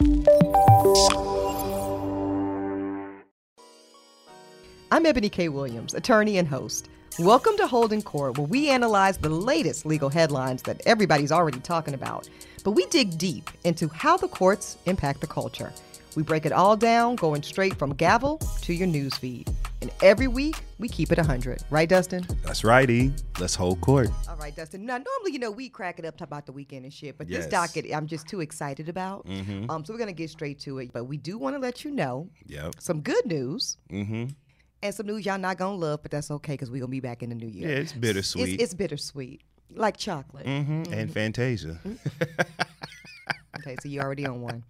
I'm Ebony K. Williams, attorney and host. Welcome to Holding Court, where we analyze the latest legal headlines that everybody's already talking about. But we dig deep into how the courts impact the culture. We break it all down, going straight from gavel to your news feed. And every week, we keep it 100. Right, Dustin? That's right, E. Let's hold court. All right, Dustin. Now, normally, you know, we crack it up, talk about the weekend and shit, but Yes. this docket, I'm just too excited about. Mm-hmm. Um, so we're going to get straight to it. But we do want to let you know Yep. some good news Mm-hmm. and some news y'all not going to love, but that's okay because we're going to be back in the new year. Yeah, it's bittersweet. It's, it's bittersweet, like chocolate. mm-hmm. And Fantasia. Okay, so you already on one.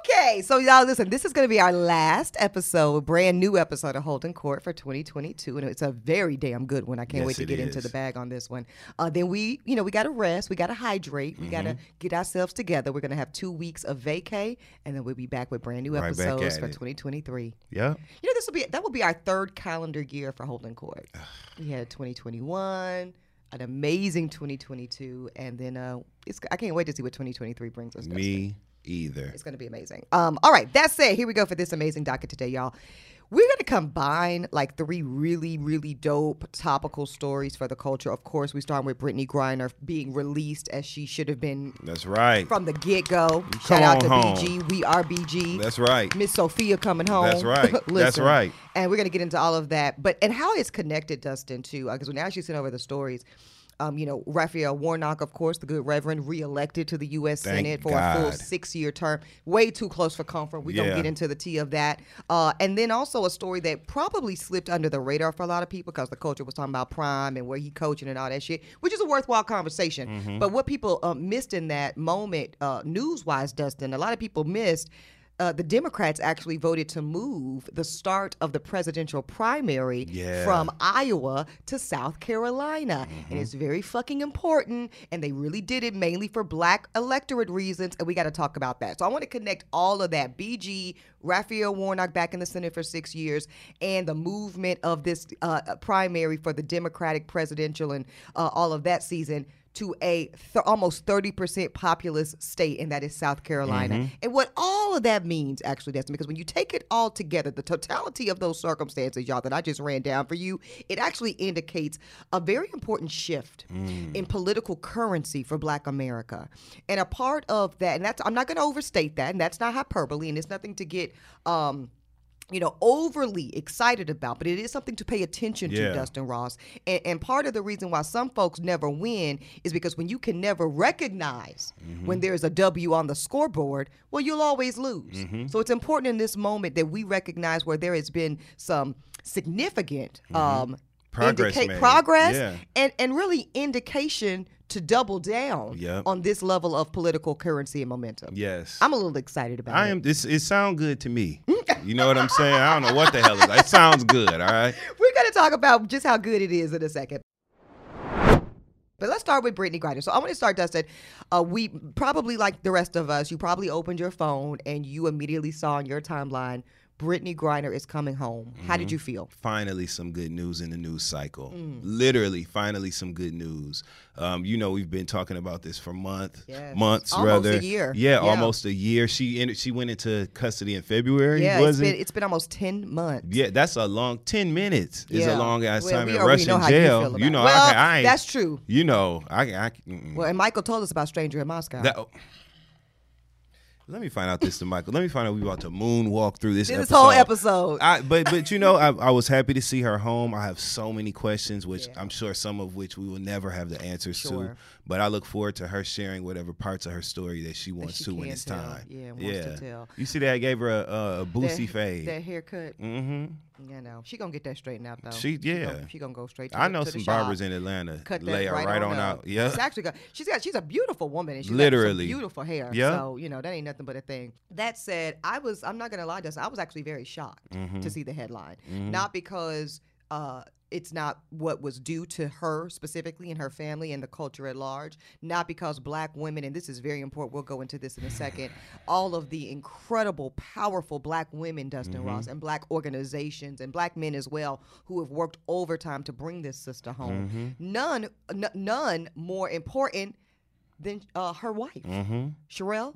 Okay, so y'all listen. This is going to be our last episode, a brand new episode of Holding Court for 2022, and it's a very damn good one. I can't Yes, wait to get into the bag on this one. Uh, then we, you know, we got to rest, we got to hydrate, we got Mm-hmm. to get ourselves together. We're going to have two weeks of vacay, and then we'll be back with brand new Right episodes for it. 2023. Yeah, You know, this will be that will be our third calendar year for Holding Court. we had 2021, an amazing 2022, and then uh, it's I can't wait to see what 2023 brings us. Me either. It's going to be amazing. Um, all right, that's it. Here we go for this amazing docket today, y'all. We're going to combine like three really, really dope topical stories for the culture. Of course, we start with Brittney Griner being released as she should have been That's right. from the get go. Shout out to home. BG. We are BG. That's right. Miss Sophia coming home. That's right. That's right. And we're gonna get into all of that, but and how it's connected, Dustin, too, uh, because when actually sent over the stories. Um, you know, Raphael Warnock, of course, the good Reverend, reelected to the U.S. Thank Senate for a full six-year term. Way too close for comfort. We don't get into the tea of that. Uh, and then also a story that probably slipped under the radar for a lot of people because the culture was talking about Prime and where he coaching and all that shit, which is a worthwhile conversation. Mm-hmm. But what people uh, missed in that moment, uh, news-wise, Dustin, a lot of people missed uh, the Democrats actually voted to move the start of the presidential primary Yeah. from Iowa to South Carolina. Mm-hmm. And it's very fucking important. And they really did it mainly for black electorate reasons. And we got to talk about that. So I want to connect all of that. BG, Raphael Warnock back in the Senate for six years, and the movement of this uh, primary for the Democratic presidential and uh, all of that season to a th- almost 30% populous state, and that is South Carolina. Mm-hmm. And what all of that means, actually, Dustin, because when you take it all together, the totality of those circumstances, y'all, that I just ran down for you, it actually indicates a very important shift Mm. in political currency for Black America. And a part of that, and that's, I'm not going to overstate that, and that's not hyperbole, and it's nothing to get, um, you know, overly excited about, but it is something to pay attention to, Dustin Ross. And, and part of the reason why some folks never win is because when you can never recognize Mm-hmm. when there's a W on the scoreboard, well, you'll always lose. Mm-hmm. So it's important in this moment that we recognize where there has been some significant um, Mm-hmm. Progress indica- progress Yeah. and, and really indication to double down Yep. on this level of political currency and momentum. Yes. I'm a little excited about I it. am. This it sounds good to me. You know what I'm saying? I don't know what the hell is. It sounds good. All right. We're going to talk about just how good it is in a second. But let's start with Brittney Griner. So I want to start, Dustin. Uh, we probably, like the rest of us, you probably opened your phone and you immediately saw on your timeline, Brittney Griner is coming home. How Mm-hmm. did you feel? finally some good news in the news cycle. Mm. Literally, finally some good news. Um, you know, we've been talking about this for month, Yes. months Almost a rather. year. Yeah, Yeah. almost a year. She entered, she went into custody in February. Yeah, it's was been, it? it's been almost 10 months. Yeah, that's a long. Ten minutes is Yeah. a long ass Well, time in Russian how you jail. about You know. Well, I, I ain't, that's true. You know, I, I Well, and Michael told us about Stranger in Moscow. that. Let me find out this to Michael. Let me find out we about to moonwalk through this. this episode. whole episode. I, but but you know I, I was happy to see her home. I have so many questions, which Yeah. I'm sure some of which we will never have the answers Sure. to. But I look forward to her sharing whatever parts of her story that she wants she to when it's tell. time. Yeah, wants to tell. You see that I gave her a, a, a boosie fade. That haircut. mm-hmm. You know, she gonna get that straightened out though. She- gonna- yeah. she gonna go straight. To I the, know some barbers in Atlanta. cut that lay her right, on, out. Yeah. She's actually got she's got she's a beautiful woman and she's Literally. beautiful hair. Yeah. So, you know, that ain't nothing but a thing. That said, I was I'm not gonna lie, Dustin, I was actually very shocked Mm-hmm. to see the headline. Not because uh it's not what was due to her specifically and her family and the culture at large. Not because black women, and this is very important, we'll go into this in a second, all of the incredible, powerful black women, Dustin Mm-hmm. Ross, and black organizations and black men as well who have worked overtime to bring this sister home. Mm-hmm. None, n- none more important than uh, her wife, Mm-hmm. Cherelle.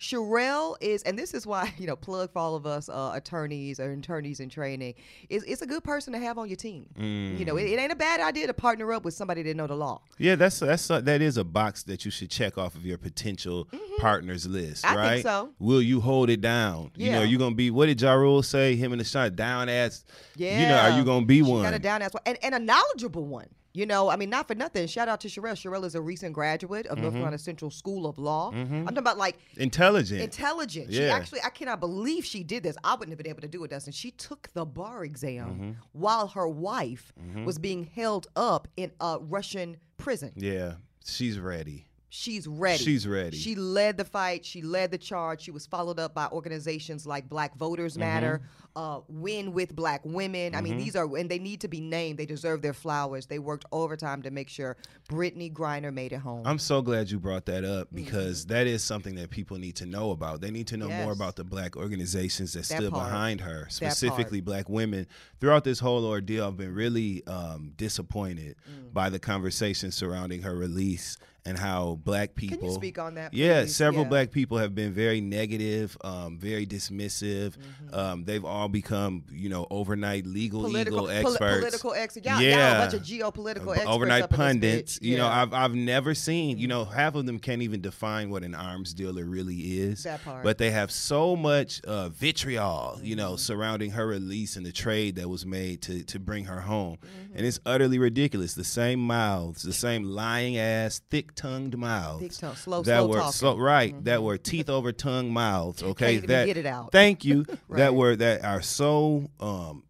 Mm-hmm. Cherelle is, and this is why you know, plug for all of us uh, attorneys or attorneys in training. Is it's a good person to have on your team. You know, it, it ain't a bad idea to partner up with somebody that know the law. Yeah, that's that's uh, that is a box that you should check off of your potential partners list, Mm-hmm. I think right? so. Will you hold it down? Yeah. You know, Yeah. you gonna be what did Ja Rule say? Him and the shot down ass. Yeah. You know, are you gonna be She one? Got a down ass one. And, and a knowledgeable one. You know, I mean, not for nothing. Shout out to Cherelle. Cherelle is a recent graduate of North Mm-hmm. Carolina Central School of Law. I'm talking about like Intelligent. intelligent. She Yeah. actually, I cannot believe she did this. I wouldn't have been able to do it, Dustin. She took the bar exam Mm-hmm. while her wife was being held up in a Russian prison. yeah, she's ready. She's ready. She's ready. She led the fight. She led the charge. She was followed up by organizations like Black Voters Mm-hmm. Matter, uh, Win with Black Women. I mean, these are, and they need to be named. They deserve their flowers. They worked overtime to make sure Brittney Griner made it home. I'm so glad you brought that up because that is something that people need to know about. They need to know more Mm-hmm. About the black organizations that, That stood part. behind her, specifically black women. Throughout this whole ordeal, I've been really um, disappointed Mm. by the conversation surrounding her release and how black people. Can you speak on that, Yeah, several Yeah. black people have been very negative, um, very dismissive. Mm-hmm. Um, they've all become, you know, overnight legal political, eagle experts. political experts. Y'all, y'all Yeah. a bunch of geopolitical experts. overnight up in this pundits. You know, I've I've never seen. You know, half of them can't even define what an arms dealer really is. That part. But they have so much uh, vitriol, you Mm-hmm. know, surrounding her release and the trade that was made to to bring her home, Mm-hmm. and it's utterly ridiculous. The same mouths, the same lying ass, thick tongued mouths. Thick tongue, slow- that slow were talking. slow, right. That were teeth over tongue mouths. Okay, that get it out. Thank you. Right. That were that are so um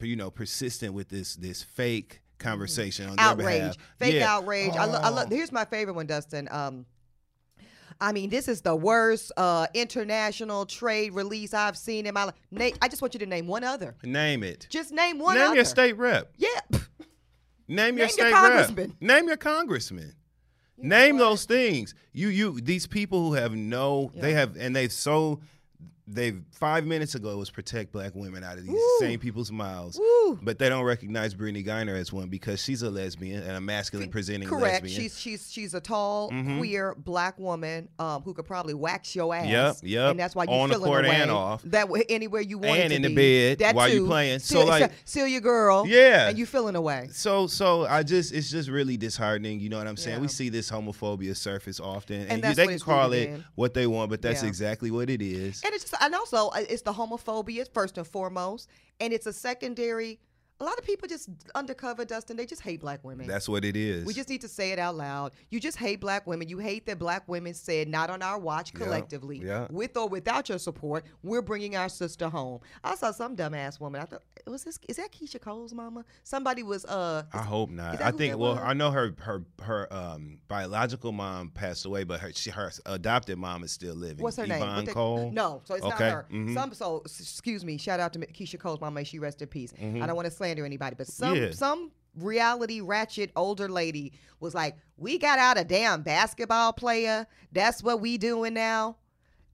you know persistent with this this fake conversation on their outrage, fake Yeah. outrage. I, lo- I love. Oh. Here's my favorite one, Dustin. Um, I mean, this is the worst uh, international trade release I've seen in my life. Na- I just want you to name one other. Name it. Just name one Name other. your state rep. Yeah. Name your Name state your rep. congressman. Name your congressman. Name those things. You you these people who have no they have and they've so they've five minutes ago it was protect black women out of these Woo. same people's mouths. Woo. But they don't recognize Brittney Griner as one because she's a lesbian and a masculine presenting Correct. lesbian. She's she's she's a tall, queer black woman um, who could probably wax your ass. Yep, yep. And that's why you On the court away and off. That way, anywhere you want And in to the bed That while you too. playing. So, Seal, like- seal your girl. Yeah. And you feeling away. So so I just it's just really disheartening. You know what I'm saying? Yeah. We see this homophobia surface often, and, And you, they can call it in. what they want, but that's Yeah. exactly what it is. And it's just, and also uh, it's the homophobia first and foremost, and it's a secondary. A lot of people just undercover, Dustin. They just hate black women. That's what it is. we just need to say it out loud. You just hate black women. You hate that black women said, "Not on our watch." Collectively, yeah. with or without your support, we're bringing our sister home. I saw some dumbass woman. I thought, was this? Is that Keyshia Cole's mama? Somebody was. Uh, I hope not. I think. Well, was? I know her her her um biological mom passed away, but her she, her adopted mom is still living. What's her Yvonne name? The- Cole. No, so it's Okay, not her. mhm. Some so excuse me. Shout out to Keyshia Cole's mom. May she rest in peace. I don't want to slander anybody, but some. Yeah. some reality ratchet older lady was like, "We got out a damn basketball player. That's what we doing now."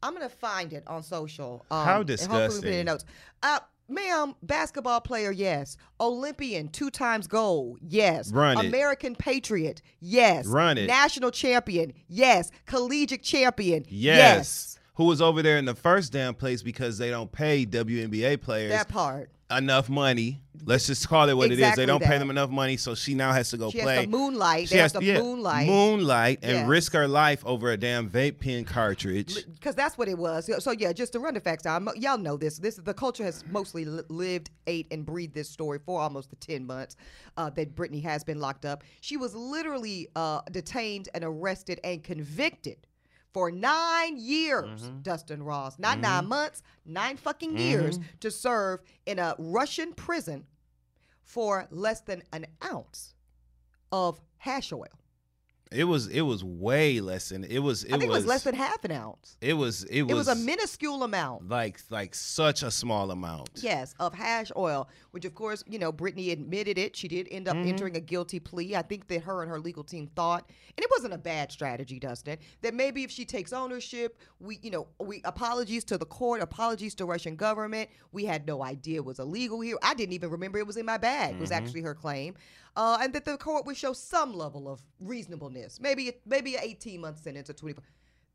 I'm gonna find it on social. Um, How and hopefully we put it in disgusting. notes. Uh, ma'am, basketball player, yes. Olympian, two times gold, yes. Run it. American patriot, yes. Run it. National champion, yes. Collegiate champion, Yes. Who was over there in the first damn place because they don't pay WNBA players That part. Enough money. Let's just call it what it is. They don't pay them enough money, so she now has to go She play. has to moonlight. She They has to yeah, moonlight. moonlight and Yes. risk her life over a damn vape pen cartridge. because that's what it was. So, so, yeah, just to run the facts down, y'all know this. This the culture has mostly lived, ate, and breathed this story for almost the ten months uh, that Brittney has been locked up. She was literally uh, detained and arrested and convicted for nine years. Mm-hmm. Dustin Ross, not nine months, nine fucking years Mm-hmm. to serve in a Russian prison for less than an ounce of hash oil. It was it was way less than it was. It I think was, it was less than half an ounce. It was it was It was a minuscule amount. like like such a small amount. Yes, of hash oil, which of course, you know, Brittney admitted it. She did end up Mm-hmm. entering a guilty plea. I think that her and her legal team thought, and it wasn't a bad strategy, Dustin, that maybe if she takes ownership, we, you know, we apologies to the court, apologies to Russian government. We had no idea it was illegal here. I didn't even remember it was in my bag. Mm-hmm. Was actually her claim, uh, and that the court would show some level of reasonableness. Maybe maybe an eighteen month sentence or twenty four.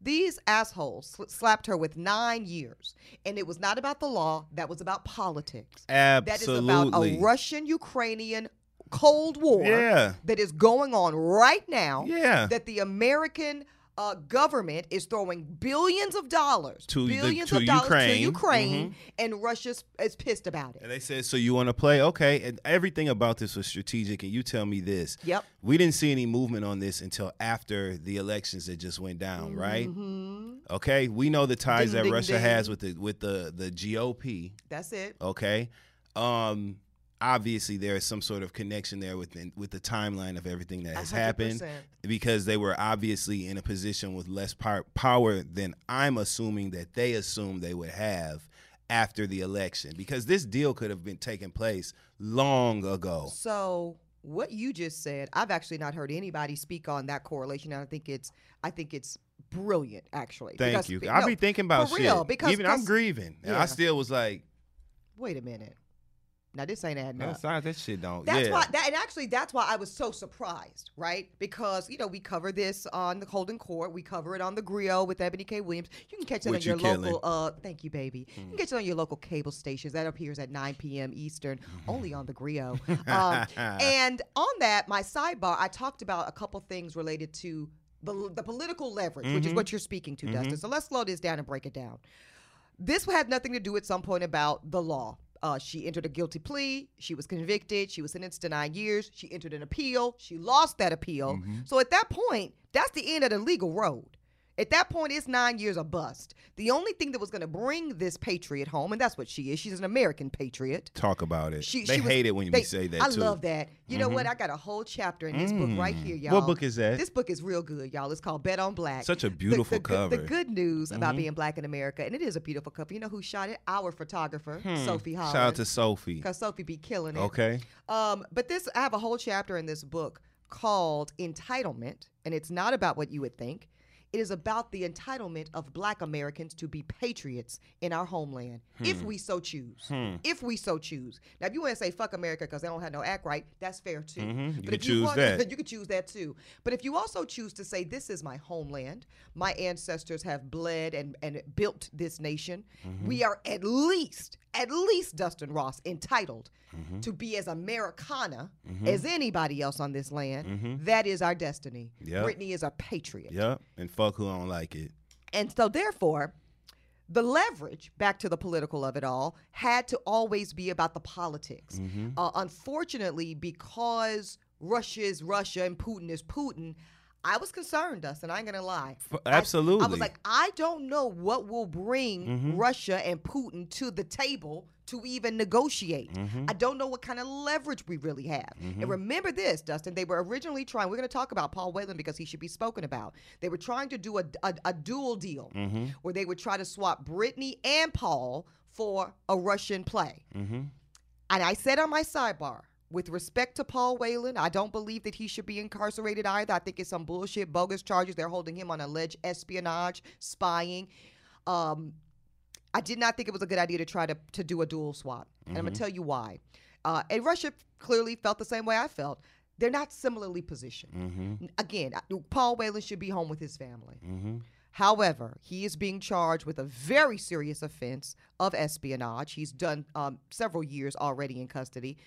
These assholes sl- slapped her with nine years. And it was not about the law, that was about politics. Absolutely. That is about a Russian Ukrainian Cold War Yeah. that is going on right now. Yeah. That the American uh, government is throwing billions of dollars To the- to of dollars Ukraine. to Ukraine, Mhm. and Russia's is pissed about it. And they said, "So you want to play? Okay." And everything about this was strategic. And you tell me this. Yep. We didn't see any movement on this until after the elections that just went down, right? Mhm. Okay. We know the ties Ding, that ding, Russia ding. has with the with the the GOP. That's it. Okay. Um. Obviously, there is some sort of connection there with with the timeline of everything that has hundred happened because they were obviously in a position with less power, power than I'm assuming that they assumed they would have after the election because this deal could have been taking place long ago. So what you just said, I've actually not heard anybody speak on that correlation. And I think it's I think it's brilliant actually. Thank Because- you. no, I'll be thinking about for shit. real, because- Even I'm grieving, and yeah. I still was like, Wait a minute. Now this ain't adding "No, up. sorry, that shit don't." That's yeah. why that and actually that's why I was so surprised, right? Because you know we cover this on the Holding Court, we cover it on the Grio with Ebony K. Williams. You can catch it on your killing. local. Uh, thank you, baby. You can catch it on your local cable stations. That appears at 9 p.m. Eastern, only on the Grio. Um, and on that, my sidebar, I talked about a couple things related to the, the political leverage, which is Mhm. what you're speaking to, Dustin. So let's slow this down and break it down. This had nothing to do at some point about the law. Uh, she entered a guilty plea. She was convicted. She was sentenced to nine years. She entered an appeal. She lost that appeal. So at that point, that's the end of the legal road. At that point, it's nine years a bust. The only thing that was going to bring this patriot home, and that's what she is. She's an American patriot. Talk about it. She, they she was- hate it when they- we say that I too. love that. You know what? I got a whole chapter in this book right Mm. here, y'all. What book is that? This book is real good, y'all. It's called Bet on Black. Such a beautiful the, good- The cover. good news about Mhm. being black in America, and it is a beautiful cover. You know who shot it? Our photographer, Sophie Holland. Hmm. Shout out to Sophie. because Sophie be killing it. Okay. Um, but this, I have a whole chapter in this book called Entitlement, and it's not about what you would think. It is about the entitlement of black Americans to be patriots in our homeland, if we so choose. Hmm. If we so choose. Now, if you want to say fuck America because they don't have no act right, that's fair too. Mhm. You But if choose want, that. you could choose that too. But if you also choose to say, this is my homeland, my ancestors have bled and, and built this nation, Mm-hmm. we are at least, at least, Dustin Ross, entitled Mm-hmm. to be as Americana as anybody else on this land. Mhm. That is our destiny. Yep. Brittney is a patriot. Yep. And fuck who don't like it. And so, therefore, the leverage, back to the political of it all, had to always be about the politics. Mm-hmm. Uh, unfortunately, because Russia is Russia and Putin is Putin, I was concerned, Dustin. I ain't gonna lie. F- I- absolutely. I, was like, I don't know what will bring Mhm. Russia and Putin to the table to even negotiate. Mhm. I don't know what kind of leverage we really have. Mm-hmm. And remember this, Dustin, they were originally trying, we're going to talk about Paul Whelan because he should be spoken about. They were trying to do a, a, a dual deal Mm-hmm. where they would try to swap Brittney and Paul for a Russian play. Mm-hmm. And I said on my sidebar, with respect to Paul Whelan, I don't believe that he should be incarcerated either. I think it's some bullshit, bogus charges. They're holding him on alleged espionage, spying. Um, I did not think it was a good idea to try to, to do a dual swap. And I'm going to tell you why. Uh, and Russia clearly felt the same way I felt. They're not similarly positioned. Mm-hmm. Again, Paul Whelan should be home with his family. Mm-hmm. However, he is being charged with a very serious offense of espionage. He's done um, several years already in custody.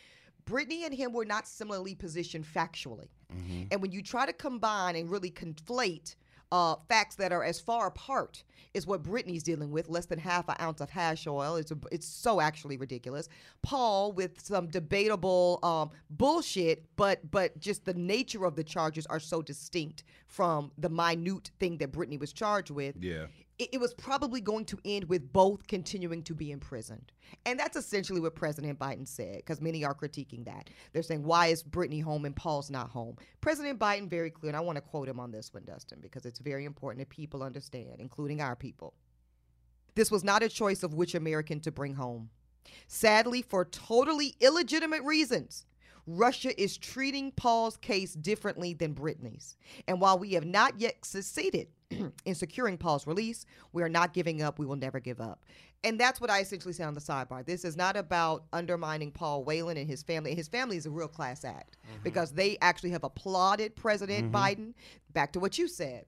Brittney and him were not similarly positioned factually. Mm-hmm. And when you try to combine and really conflate uh, facts that are as far apart is what Brittney's dealing with, less than half an ounce of hash oil. It's, a, it's so actually ridiculous. Paul with some debatable um, bullshit, but but just the nature of the charges are so distinct from the minute thing that Brittney was charged with Yeah. It, it was probably going to end with both continuing to be imprisoned. And that's essentially what President Biden said, because many are critiquing that. They're saying, why is Brittney home and Paul's not home? President Biden, very clear, and I want to quote him on this one, Dustin, because it's very important that people understand, including our people. This was not a choice of which American to bring home. Sadly, for totally illegitimate reasons, Russia is treating Paul's case differently than Brittney's. And while we have not yet succeeded in securing Paul's release, we are not giving up. We will never give up. And that's what I essentially say on the sidebar. This is not about undermining Paul Whelan and his family. His family is a real class act mm-hmm. because they actually have applauded President mm-hmm. Biden. Back to what you said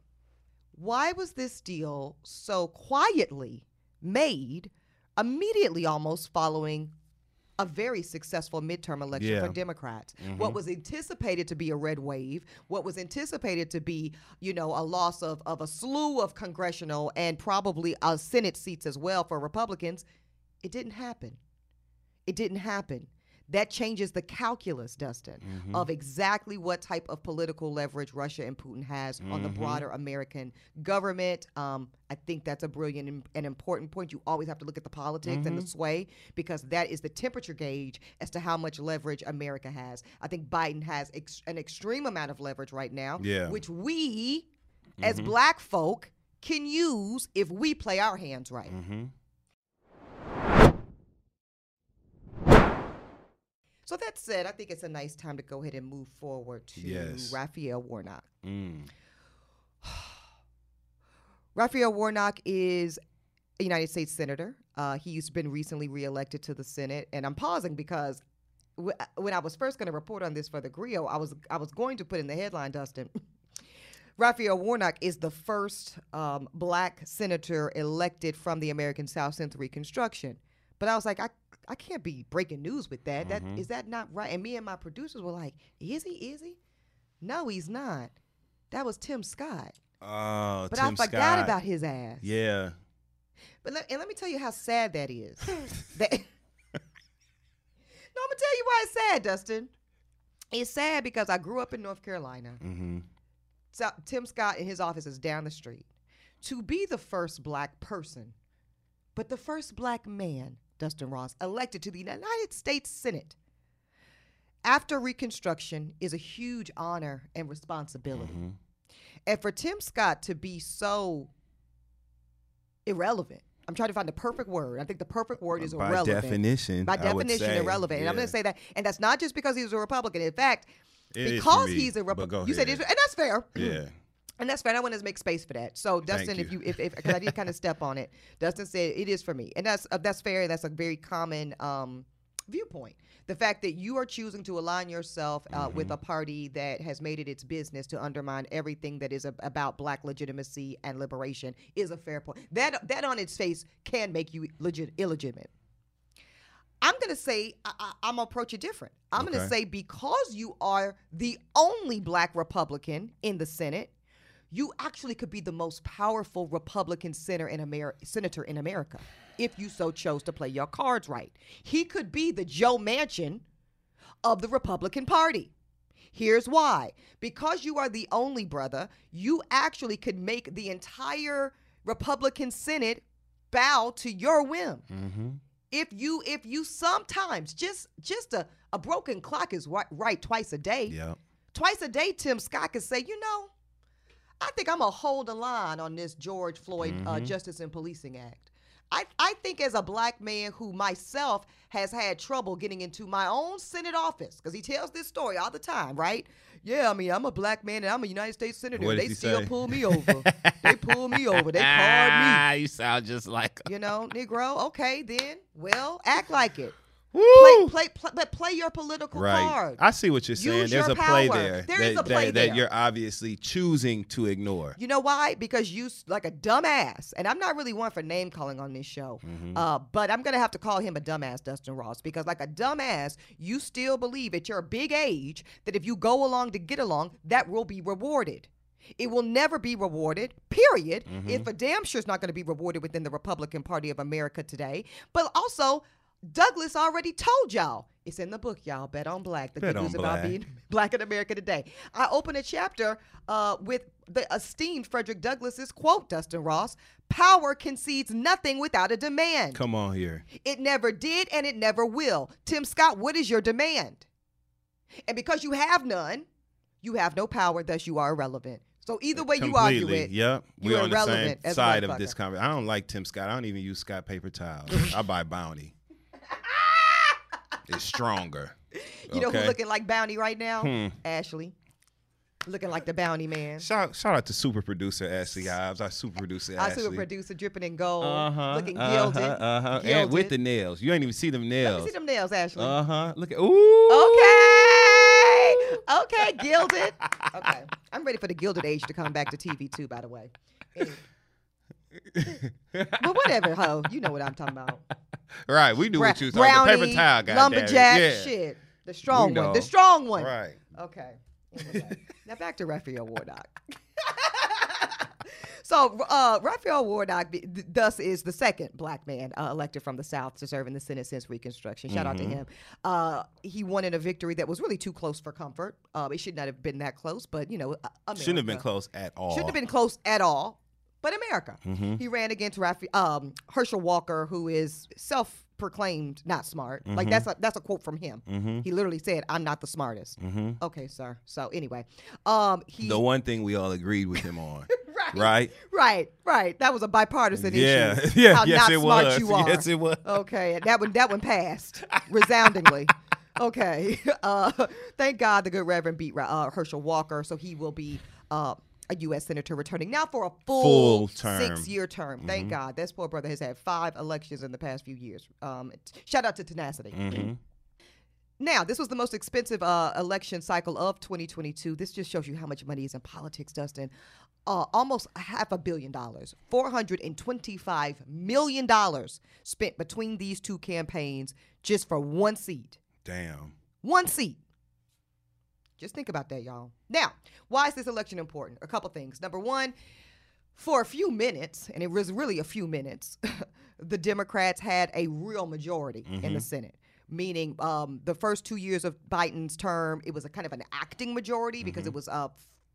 why was this deal so quietly made immediately almost following a very successful midterm election Yeah. for Democrats. What was anticipated to be a red wave, what was anticipated to be, you know, a loss of, of a slew of congressional and probably uh, Senate seats as well for Republicans, it didn't happen. It didn't happen. That changes the calculus, Dustin, mm-hmm. of exactly what type of political leverage Russia and Putin has on the mm-hmm. broader American government. Um, I think that's a brilliant and, important point. You always have to look at the politics and the mm-hmm. sway because that is the temperature gauge as to how much leverage America has. I think Biden has ex- an extreme amount of leverage right now, Yeah. which we, as black folk, can use if we play our hands right. So that said, I think it's a nice time to go ahead and move forward to Yes. Raphael Warnock. Mm. Raphael Warnock is a United States Senator. Uh, he's been recently reelected to the Senate, and I'm pausing because w- when I was first going to report on this for the Grio, I was I was going to put in the headline, Dustin. Raphael Warnock is the first um, black senator elected from the American South since Reconstruction. But I was like, I, I can't be breaking news with that. That is that not right? And me and my producers were like, Is he? Is he? No, he's not. That was Tim Scott. Oh, But Tim I forgot Scott. about his ass. Yeah. But let, and let me tell you how sad that is. that, no, I'm gonna tell you why it's sad, Dustin. It's sad because I grew up in North Carolina. Mm-hmm. So Tim Scott in his office is down the street. To be the first black person, but the first black man, Dustin Ross, elected to the United States Senate after Reconstruction is a huge honor and responsibility. Mm-hmm. And for Tim Scott to be so irrelevant, I'm trying to find the perfect word. I think the perfect word is By irrelevant. definition, By I would definition, say, irrelevant. And I'm going to say that. And that's not just because he's a Republican. In fact, It because me, he's a Republican, you said, it's- and that's fair. Yeah. And that's fine. I want to make space for that. So, Dustin, if you. you, if, if, because I did kind of step on it, Dustin said it is for me, and that's uh, that's fair. That's a very common um, viewpoint. The fact that you are choosing to align yourself uh, Mm-hmm. with a party that has made it its business to undermine everything that is a, about Black legitimacy and liberation is a fair point. That that on its face can make you legit illegitimate. I'm gonna say I, I, I'm gonna approach it different. I'm gonna say because you are the only black Republican in the Senate, you actually could be the most powerful Republican senator in America, senator in America, if you so chose to play your cards right. He could be the Joe Manchin of the Republican Party. Here's why. Because you are the only brother, you actually could make the entire Republican Senate bow to your whim Mm-hmm. if you if you sometimes just just a, a broken clock is right, right twice a day Yep. twice a day tim scott could say you know i think i'm gonna hold the line on this george floyd uh, justice and policing act I, I think as a black man who myself has had trouble getting into my own Senate office, because he tells this story all the time, right? Yeah, I mean, I'm a black man and I'm a United States Senator. What and does they he still say? pull me over. they pull me over. They card me. Ah, you sound just like. You know, Negro. Okay, then. Well, act like it. Play, play, play, but play your political Right. card. I see what you're saying. Use There's your a play there. There that, is a play that, there. that you're obviously choosing to ignore. You know why? Because you like a dumbass, and I'm not really one for name calling on this show, Mm-hmm. uh, but I'm gonna have to call him a dumbass, Dustin Ross, because like a dumbass, you still believe at your big age that if you go along to get along, that will be rewarded. It will never be rewarded, period. Mm-hmm. If a damn sure is not going to be rewarded within the Republican Party of America today. But also, Douglass already told y'all. It's in the book, y'all. Bet on black. The Bet good news about being black in America today. I open a chapter uh, with the esteemed Frederick Douglass's quote, Dustin Ross Power concedes nothing without a demand. Come on here. It never did and it never will. Tim Scott, what is your demand? And because you have none, you have no power, thus you are irrelevant. So either way you argue it, Yep. We're on the same irrelevant as a side of this conversation. I don't like Tim Scott. I don't even use Scott paper towels. I buy Bounty. It's stronger. you know Okay? who's looking like Bounty right now? Hmm. Ashley. Looking like the Bounty man. Shout, shout out to super producer Ashley Ives, our super producer Our Ashley. super producer dripping in gold, uh-huh, looking uh-huh, gilded. Uh-huh. gilded. And with the nails. You ain't even see them Let nails. me see them nails, Ashley. Uh-huh. Look at ooh. Okay. Okay, gilded. Okay. I'm ready for the gilded age to come back to TV too, by the way. but whatever, ho. You know what I'm talking about. right, we knew Bra- what you was talking about. Paper towel, it. lumberjack, Yeah. shit. The strong one. The strong one. Right. Okay. Anyway, now back to Raphael Warnock. so, uh, Raphael Warnock, th- thus, is the second black man uh, elected from the South to serve in the Senate since Reconstruction. Shout out to him. Uh, he won in a victory that was really too close for comfort. Uh, it should not have been that close, but you know, uh, Shouldn't have been close at all. Shouldn't have been close at all, but America. Mm-hmm. He ran against Raphael, um, Herschel Walker, who is self-proclaimed not smart. Like Mm-hmm. that's a, that's a quote from him. He literally said, "I'm not the smartest." Mm-hmm. Okay, sir. So anyway, um, he The one thing we all agreed with him on. right, right? right, right. That was a bipartisan Yeah. issue. Yeah. How yes, not it smart was. you are. Yes, it was. Okay, that one that one passed resoundingly. Okay, uh, thank God the good Reverend beat uh, Herschel Walker, so he will be uh, a U.S. senator returning now for a full, Full term. six-year term. Thank God, this poor brother has had five elections in the past few years. Um, shout out to tenacity. Mm-hmm. Now, this was the most expensive uh, election cycle of 2022. This just shows you how much money is in politics, Dustin. Uh, almost half a billion dollars, $425 million spent between these two campaigns just for one seat. Damn. One seat. Just think about that, y'all. Now, why is this election important? A couple things. Number one, for a few minutes, and it was really a few minutes, the Democrats had a real majority in the Senate. Meaning, um, the first two years of Biden's term, it was a kind of an acting majority because it was uh,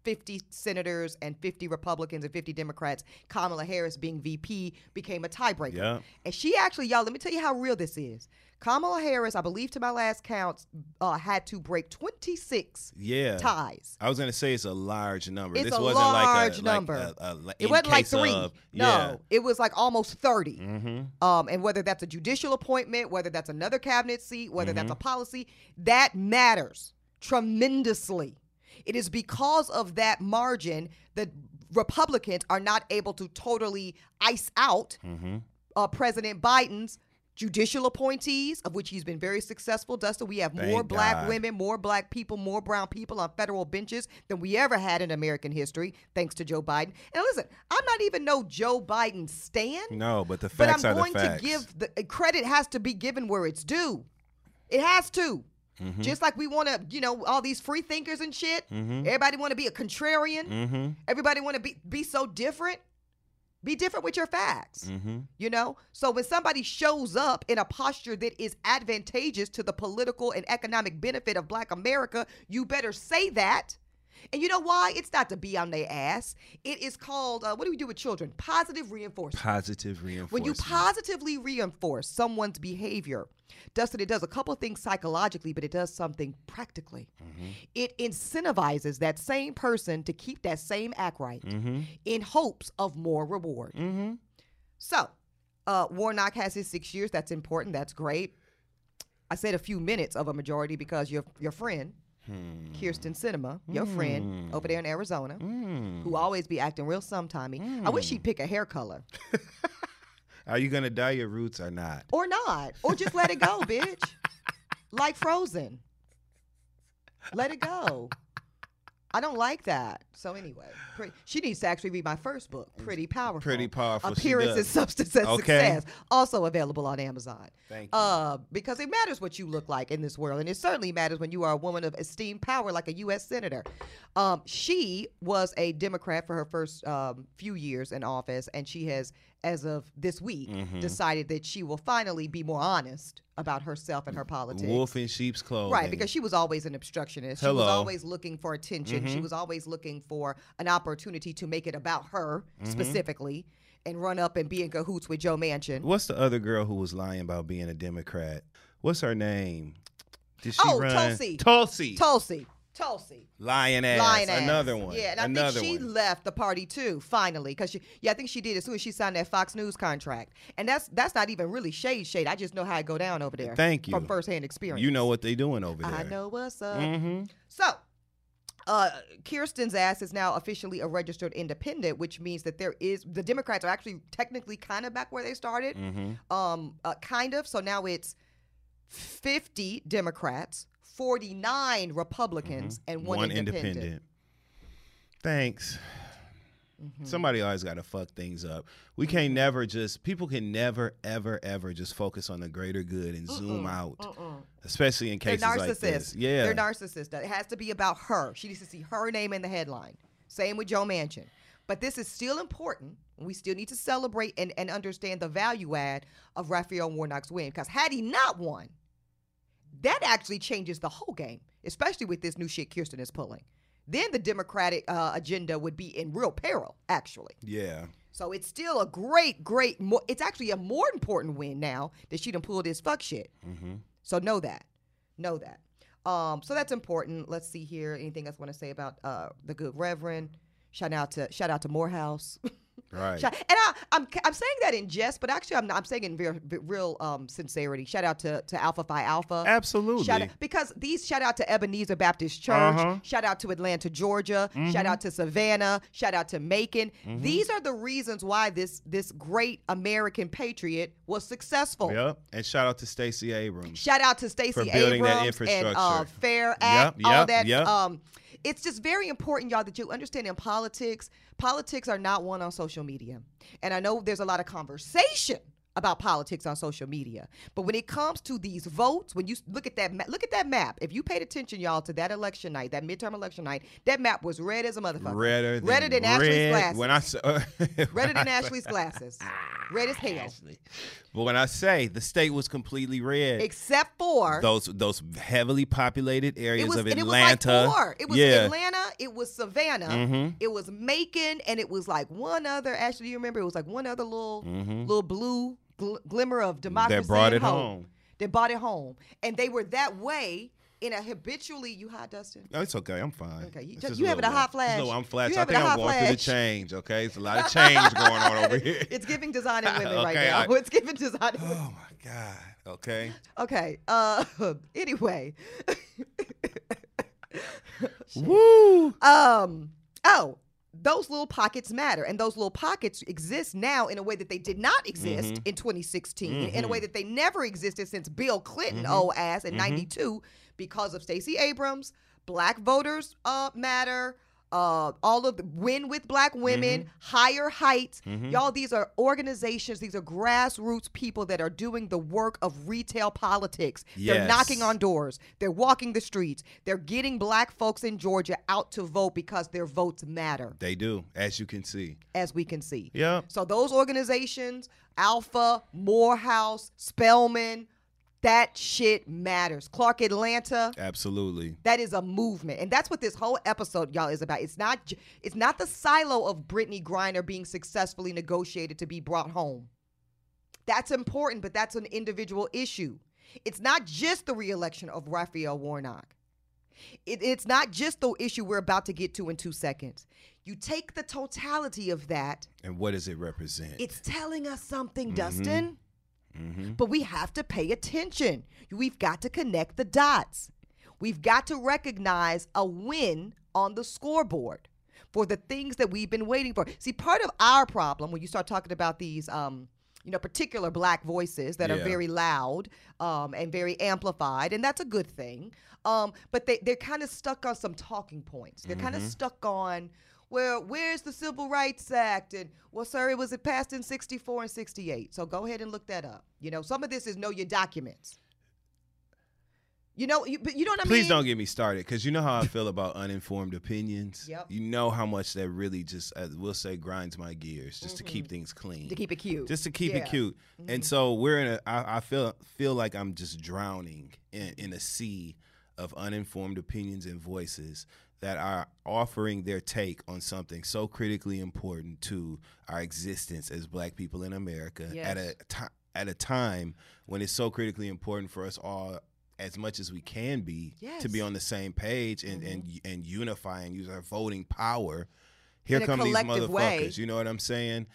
50 senators and 50 Republicans and 50 Democrats. Kamala Harris, being VP, became a tiebreaker. Yep. And she actually, y'all, let me tell you how real this is. Kamala Harris, I believe to my last count, uh, had to break 26 Yeah. ties. I was gonna say it's a large number. It's this a wasn't large like a, number. Like a, a, It wasn't like three. Of, no, Yeah. it was like almost 30. Mm-hmm. Um, and whether that's a judicial appointment, whether that's another cabinet seat, whether that's Mm-hmm. a policy, that matters tremendously. It is because of that margin that Republicans are not able to totally ice out Mm-hmm. uh, President Biden's judicial appointees, of which he's been very successful. Dustin, we have more black God. women, more black people, more brown people on federal benches than we ever had in American history, thanks to Joe Biden. And listen, I'm not even no Joe Biden stand. No, but the facts But I'm are going the to give the credit has to be given where it's due. It has to. Mm-hmm. Just like we want to, you know, all these free thinkers and shit. Everybody want to be a contrarian. Mm-hmm. Everybody want to be be so different. Be different with your facts. Mm-hmm. You know? So when somebody shows up in a posture that is advantageous to the political and economic benefit of black America, you better say that. And you know why? It's not to be on their ass. It is called, uh, what do we do with children? Positive reinforcement. Positive reinforcement. When you positively reinforce someone's behavior, Dustin, it does a couple of things psychologically, but it does something practically. Mm-hmm. It incentivizes that same person to keep that same act right Mm-hmm. in hopes of more reward. Mm-hmm. So, uh, Warnock has his six years. That's important. That's great. I said a few minutes of a majority because your your friend, Hmm. Kyrsten Sinema, your friend over there in Arizona, Hmm. who always be acting real sometimey. I wish she'd pick a hair color. Are you gonna dye your roots or not? Or not. Or just let it go, bitch. Like Frozen. Let it go. I don't like that. So anyway, pretty, she needs to actually read my first book, Pretty Powerful. Pretty Powerful, she Appearance and does. Substance and Okay. Success. Also available on Amazon. Thank you. Uh, because it matters what you look like in this world, and it certainly matters when you are a woman of esteemed power like a U.S. senator. Um, she was a Democrat for her first um, few years in office, and she has, as of this week, Mm-hmm. decided that she will finally be more honest about herself and her politics. Wolf in sheep's clothing. Right, because she was always an obstructionist. Hello. She was always looking for attention. She was always looking for an opportunity to make it about her specifically and run up and be in cahoots with Joe Manchin. What's the other girl who was lying about being a Democrat? What's her name? Did she Oh, run? Tulsi. Tulsi. Tulsi. Tulsi. Lying ass. Lying ass. Another one. Yeah, and I Another think she one. left the party too, finally. Because she yeah, I think she did as soon as she signed that Fox News contract. And that's that's not even really shade shade. I just know how it go down over there. Thank you. From firsthand experience. You know what they doing over there. I know what's up. Mm-hmm. So, uh, Kyrsten's ass is now officially a registered independent, which means that there is the Democrats are actually technically kind of back where they started, Mm-hmm. um, uh, kind of. So now it's fifty Democrats, forty nine Republicans, and one, Mm-hmm. One independent. independent. Thanks. Somebody always got to fuck things up. We can't never just people can never ever ever just focus on the greater good and zoom out, especially in They're cases like this. narcissists. Yeah, They're narcissists. It has to be about her. She needs to see her name in the headline. Same with Joe Manchin. But this is still important. We still need to celebrate and, and understand the value add of Raphael Warnock's win. Because had he not won, that actually changes the whole game, especially with this new shit Kyrsten is pulling. Then the Democratic uh, agenda would be in real peril, actually. yeah. So it's still a great, great. Mo- it's actually a more important win now that she done pulled this fuck shit. So know that, know that. Um, so that's important. Let's see here. Anything else I want to say about uh, the good Reverend? Shout out to shout out to Morehouse. Right. Shout- and I, I'm I'm saying that in jest, but actually I'm not, I'm saying it in real, real um, sincerity. Shout out to to Alpha Phi Alpha. Absolutely. Shout out, because these shout out to Ebenezer Baptist Church. Uh-huh. Shout out to Atlanta, Georgia. Shout out to Savannah. Shout out to Macon. Mm-hmm. These are the reasons why this this great American patriot was successful. Yep. And shout out to Stacey Abrams. Shout out to Stacey For building that Abrams and uh, infrastructure. Fair Act, Yep, all yep, that. yep. Um, it's just very important, y'all, that you understand in politics, politics are not won on social media. And I know there's a lot of conversation about politics on social media, but when it comes to these votes, when you look at that, ma- look at that map. If you paid attention, y'all, to that election night, that midterm election night, that map was red as a motherfucker. Redder than, redder than Ashley's glasses. When I say, redder than Ashley's glasses. Red as hell. but when I say the state was completely red, Except for those those heavily populated areas It was, of and it was like Atlanta. four. It was yeah. Atlanta, it was Savannah, Mhm. it was Macon, and it was like one other. Actually, you remember? It was like one other little little blue gl- glimmer of democracy Mm-hmm. brought it hope. home. They brought it home, and they were that way in a habitually. You hot, Dustin? No, it's okay. I'm fine. Okay, you just- you having a hot flash. No, I'm flash. I think I'm going through the change. Okay, it's a lot of change going on over here. It's giving Designing Women right now. I- it's giving design. And women. Oh my god. Okay. Okay. Uh. Anyway. Woo. Um. Oh, those little pockets matter, and those little pockets exist now in a way that they did not exist Mm-hmm. in 2016, in a way that they never existed since Bill Clinton, Mm-hmm. old ass, in '92, because of Stacey Abrams. Black voters uh, matter. Uh, all of the win with black women, Mm-hmm. higher heights. Y'all, these are organizations, these are grassroots people that are doing the work of retail politics. They're knocking on doors. They're walking the streets. They're getting black folks in Georgia out to vote because their votes matter, They do, as you can see. as we can see. Yeah. So those organizations, Alpha, Morehouse, Spelman, that shit matters. Clark Atlanta, Absolutely. that is a movement, and that's what this whole episode, y'all, is about. It's not, it's not the silo of Brittney Griner being successfully negotiated to be brought home. That's important, but that's an individual issue. It's not just the reelection of Raphael Warnock. It, it's not just the issue we're about to get to in two seconds. You take the totality of that. And what does it represent? It's telling us something, Mm-hmm. Dustin. But we have to pay attention. We've got to connect the dots. We've got to recognize a win on the scoreboard for the things that we've been waiting for. See, part of our problem when you start talking about these, um, you know, particular black voices that are very loud um, and very amplified, and that's a good thing. Um, but they, they're kind of stuck on some talking points. They're kind of stuck on, well, where's the Civil Rights Act? And, well, sir, it was it passed in 64 and 68. So go ahead and look that up. You know, some of this is know your documents. You know, you, but you know what I Please mean? don't get me started, because you know how I feel about uninformed opinions. Yep. You know how much that really just, uh, we'll say, grinds my gears, just to keep things clean. Mm-hmm. to keep it cute. just to keep Yeah. Mm-hmm. it cute. And so we're in a. I, I feel feel like I'm just drowning in, in a sea of uninformed opinions and voices that are offering their take on something so critically important to our existence as Black people in America at a Yes. ti- at a time when it's so critically important for us all. As much as we can be to be on the same page and, and and unify and use our voting power. Here come these motherfuckers. way. You know what I'm saying?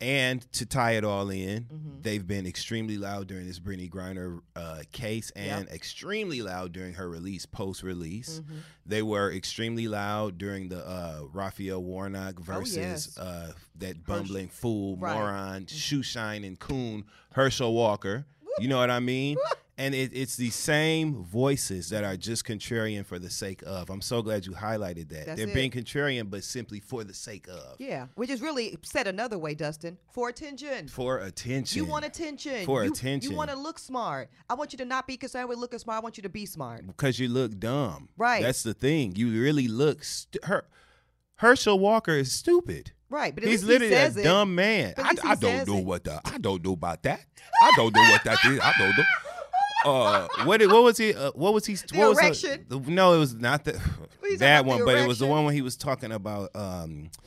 And to tie it all in, Mm-hmm. they've been extremely loud during this Brittney Griner uh, case and extremely loud during her release, post release. Mm-hmm. They were extremely loud during the uh, Raphael Warnock versus Oh, yes. uh, that bumbling fool, Right. Mm-hmm. moron, shoe shining coon, Herschel Walker. You know what I mean? And it, it's the same voices that are just contrarian for the sake of. I'm so glad you highlighted that. That's They're it. being contrarian, but simply for the sake of. Yeah, which is really said another way, Dustin, for attention. For attention. You want attention. For you, attention. You want to look smart. I want you to not be concerned with looking smart. I want you to be smart. because you look dumb. Right. That's the thing. You really look. St- her, Herschel Walker is stupid. Right, but He's least he literally a it. dumb man. I, I don't know it. what the. I don't know about that. I don't know what that is. I don't know. Uh, what did, what was he? Uh, what was he? The what was erection. The, no, it was not the that one, but it was the one when he was talking about um.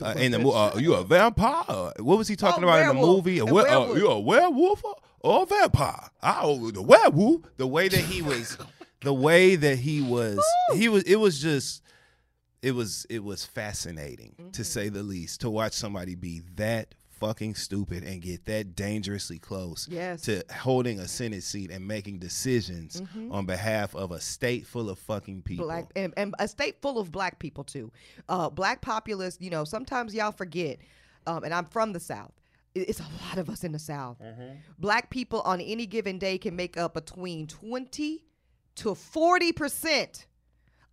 Uh, in the movie, uh, you a vampire? Uh, What was he talking Oh, about in the movie? A A we- uh, you a werewolf or- or a vampire? Oh, the werewolf. The way that he was, the way that he was, he was. It was just, it was, it was fascinating Mm-hmm. to say the least to watch somebody be that fucking stupid and get that dangerously close Yes. to holding a senate seat and making decisions on behalf of a state full of fucking people. Mm-hmm. Black and, and a state full of black people too. Uh, black populists, you know, sometimes y'all forget. Um, and I'm from the South. It's a lot of us in the South. Mm-hmm. Black people on any given day can make up between 20 to 40 percent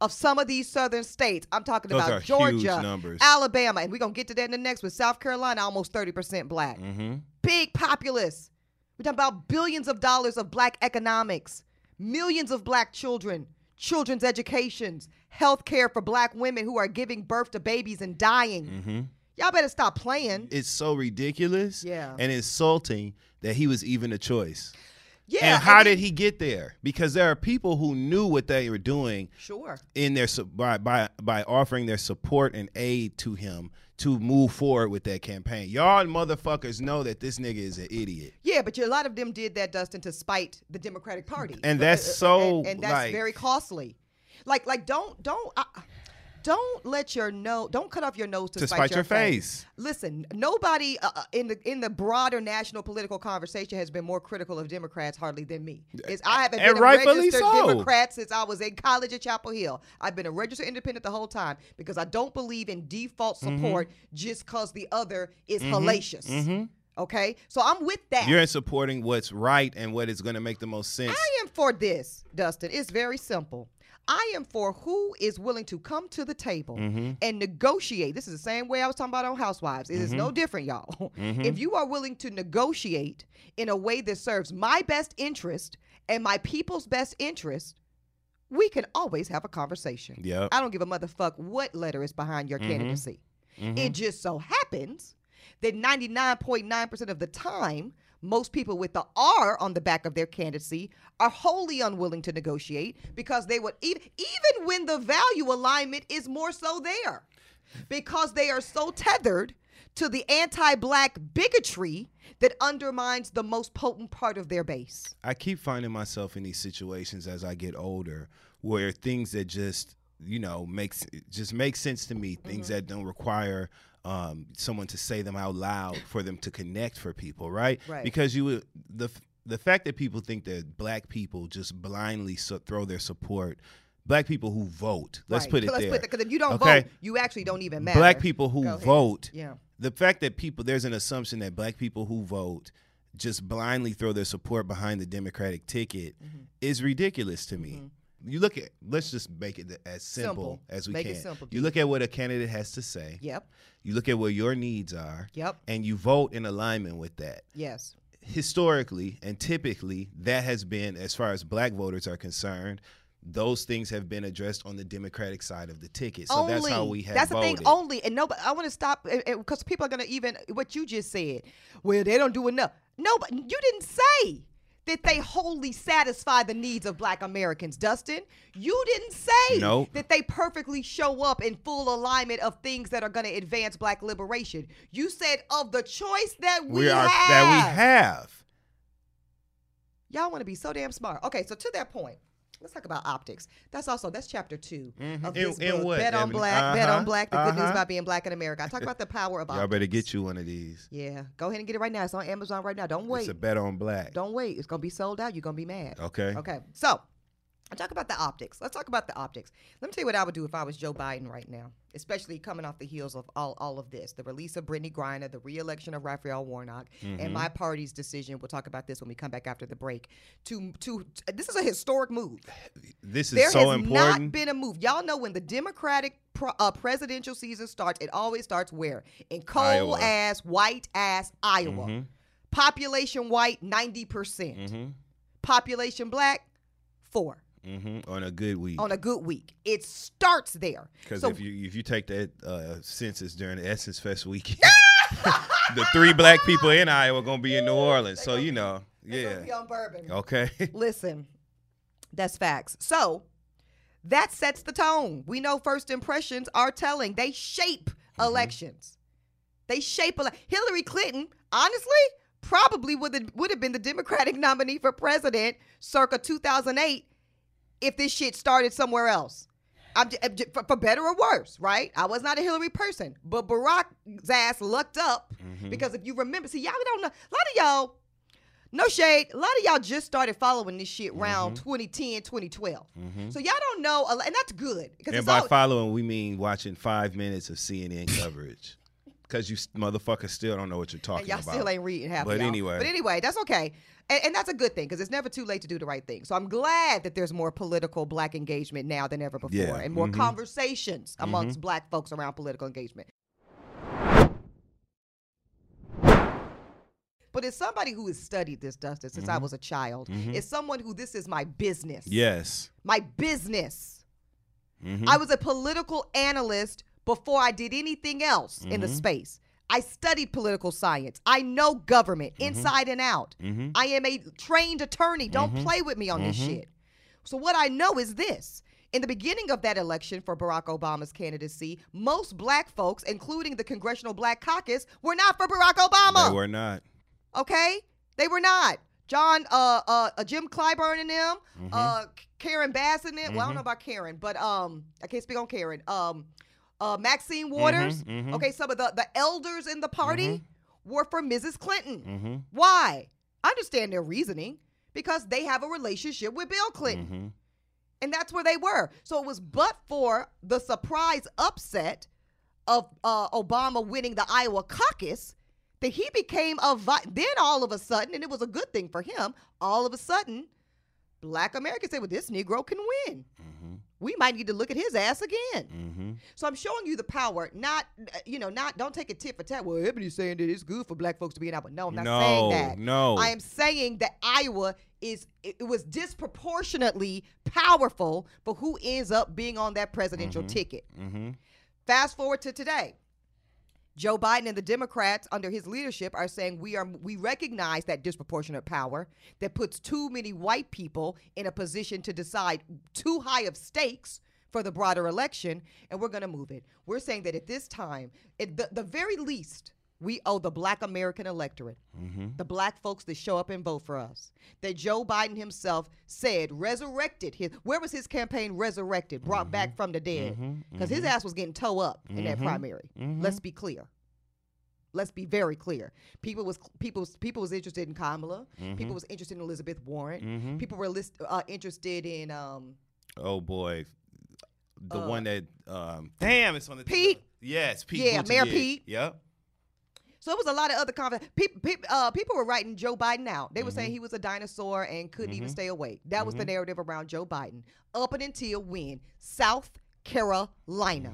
of some of these southern states. I'm talking Those about Georgia. Alabama, and we're gonna get to that in the next with South Carolina, almost 30 percent black. hmm big populace. We're talking about billions of dollars of black economics, millions of black children, children's educations, health care for black women who are giving birth to babies and dying. hmm Y'all better stop playing. It's so ridiculous Yeah. and insulting that he was even a choice. Yeah. and how did he get there? Because there are people who knew what they were doing Sure. in their by by by offering their support and aid to him to move forward with that campaign. Y'all motherfuckers know that this nigga is an idiot. Yeah, but a lot of them did that, Dustin, to spite the Democratic Party, And that's uh, so, and, and that's like- very costly. Like, like, don't, don't, uh, don't let your nose, don't cut off your nose to, To spite your face. Listen, nobody uh, uh, in the in the broader national political conversation has been more critical of Democrats hardly than me. It's, I haven't And been a registered so. Democrat since I was in college at Chapel Hill. I've been a registered independent the whole time because I don't believe in default Mm-hmm. support just because the other is hellacious. Okay, so I'm with that. You're in supporting what's right and what is going to make the most sense. I am for this, Dustin. It's very simple. I am for who is willing to come to the table Mm-hmm. and negotiate. This is the same way I was talking about on Housewives. It is Mm-hmm. no different, y'all. If you are willing to negotiate in a way that serves my best interest and my people's best interest, we can always have a conversation. Yep. I don't give a motherfuck what letter is behind your candidacy. It just so happens that 99.9% of the time, most people with the R on the back of their candidacy are wholly unwilling to negotiate because they would even even when the value alignment is more so there because they are so tethered to the anti-black bigotry that undermines the most potent part of their base. I keep finding myself in these situations as I get older where things that just you know makes just make sense to me things Mm-hmm. that don't require um, someone to say them out loud for them to connect for people right, Right. because you would the the fact that people think that black people just blindly so, throw their support black people who vote let's Right. put it Let's there because if you don't Okay. vote, you actually don't even matter. black people who vote Yeah. the fact that people there's an assumption that black people who vote just blindly throw their support behind the democratic ticket Mm-hmm. is ridiculous to me you look at let's just make it as simple, Simple. as we Make it can simple, you look at what a candidate has to say Yep. you look at what your needs are Yep. and you vote in alignment with that Yes. historically and typically that has been as far as black voters are concerned those things have been addressed on the democratic side of the ticket so that's how we have That's the voted thing. Only and no, but I want to stop uh, uh, because people are gonna even what you just said. Well, they don't do enough. No, but you didn't say that they wholly satisfy the needs of Black Americans, Dustin. You didn't say Nope. that they perfectly show up in full alignment of things that are gonna advance Black liberation. You said of the choice that we, we are have. that we have Y'all want to be so damn smart. Okay, so to that point, let's talk about optics. That's also that's chapter 2 of this in book. what, Bet on black, bet on Uh-huh, black. The good news uh-huh. about being black in America. I talk about the power of Y'all better get you one of these. Yeah, go ahead and get it right now. It's on Amazon right now. Don't wait. It's a bet on black. Don't wait. It's gonna be sold out. You're gonna be mad. Okay. Okay. So I talk about the optics. Let's talk about the optics. Let me tell you what I would do if I was Joe Biden right now, especially coming off the heels of all, all of this the release of Brittney Griner, the reelection of Raphael Warnock, and my party's decision. We'll talk about this when we come back after the break. To, to, this is a historic move. This is There so has not been a move. Y'all know when the Democratic pro, uh, presidential season starts, it always starts where? In coal Iowa. ass, white ass Iowa. Population white, 90%. percent mm-hmm. Population black, 4 Mm-hmm. On a good week. on a good week. It starts there. Because So if you if you take that uh, census during the Essence Fest weekend, the three black people in Iowa are gonna be in New Orleans. So you know, be yeah, on bourbon. okay. Listen, that's facts. So that sets the tone. We know first impressions are telling. They shape Mm-hmm. elections. They shape ele- Hillary Clinton. Honestly, probably would have, would have been the Democratic nominee for president circa 2008 if this shit started somewhere else. I'm j- I'm j- for, for better or worse, right? I was not a Hillary person, but Barack's ass lucked up Mm-hmm. because if you remember, see, y'all don't know. A lot of y'all, no shade, a lot of y'all just started following this shit around Mm-hmm. 2010, 2012. So y'all don't know, a lot, and that's good because And by all, following, we mean watching five minutes of CNN coverage. Because you motherfuckers still don't know what you're talking and y'all about. still ain't reading half. But y'all. anyway. but anyway, that's okay, and, and that's a good thing because it's never too late to do the right thing. So I'm glad that there's more political black engagement now than ever before, Yeah, and more mhm. conversations amongst black folks around political engagement. But as somebody who has studied this, Dustin, since I was a child, as someone who this is my business. Yes. My business. Mhm. I was a political analyst before I did anything else in the space. I studied political science. I know government inside and out. Mhm. I am a trained attorney. Don't play with me on this shit. So, what I know is this. In the beginning of that election for Barack Obama's candidacy, most black folks, including the Congressional Black Caucus, were not for Barack Obama. They were not. Okay, they were not. John, uh, uh, uh Jim Clyburn and them, Mm-hmm. uh, Karen Bass and them. Well, I don't know about Karen, but um, I can't speak on Karen. Um, uh, Maxine Waters. mhm. Okay, some of the the elders in the party were for Mrs. Clinton. Mm-hmm. Why? I understand their reasoning because they have a relationship with Bill Clinton. Mm-hmm. And that's where they were. So it was but for the surprise upset of uh, Obama winning the Iowa caucus that he became a vi- then all of a sudden, and it was a good thing for him. All of a sudden, Black Americans say, "Well, this Negro can win. Mm-hmm. We might need to look at his ass again." Mm-hmm. So I'm showing you the power, not you know, not don't take a tit for tat. Well, Ebony's saying that it's good for black folks to be in Iowa. No, I'm not saying that. no. I am saying that Iowa is it, was disproportionately powerful for who ends up being on that presidential ticket. Mm-hmm. Fast forward to today. Joe Biden and the Democrats under his leadership are saying we are we recognize that disproportionate power that puts too many white people in a position to decide too high of stakes for the broader election and we're going to move it. We're saying that at this time, at the, the very least, we owe the black American electorate, the black folks that show up and vote for us, that Joe Biden himself said resurrected his, where was his campaign resurrected, brought back from the dead? Because his ass was getting toe up in that primary. Let's be clear. Let's be very clear. People was people was, people was interested in Kamala. People was interested in Elizabeth Warren. People were list, uh, interested in um, Oh boy, the Uh, one that um, damn, it's on the Pete? Yes, Pete. Yeah, Mayor. Pete. Yep. So it was a lot of other conver- people. Uh, people were writing Joe Biden out. They were saying mm-hmm. he was a dinosaur and couldn't even mm-hmm. stay awake. That was the mm-hmm. narrative around Joe Biden up and until when South Carolina.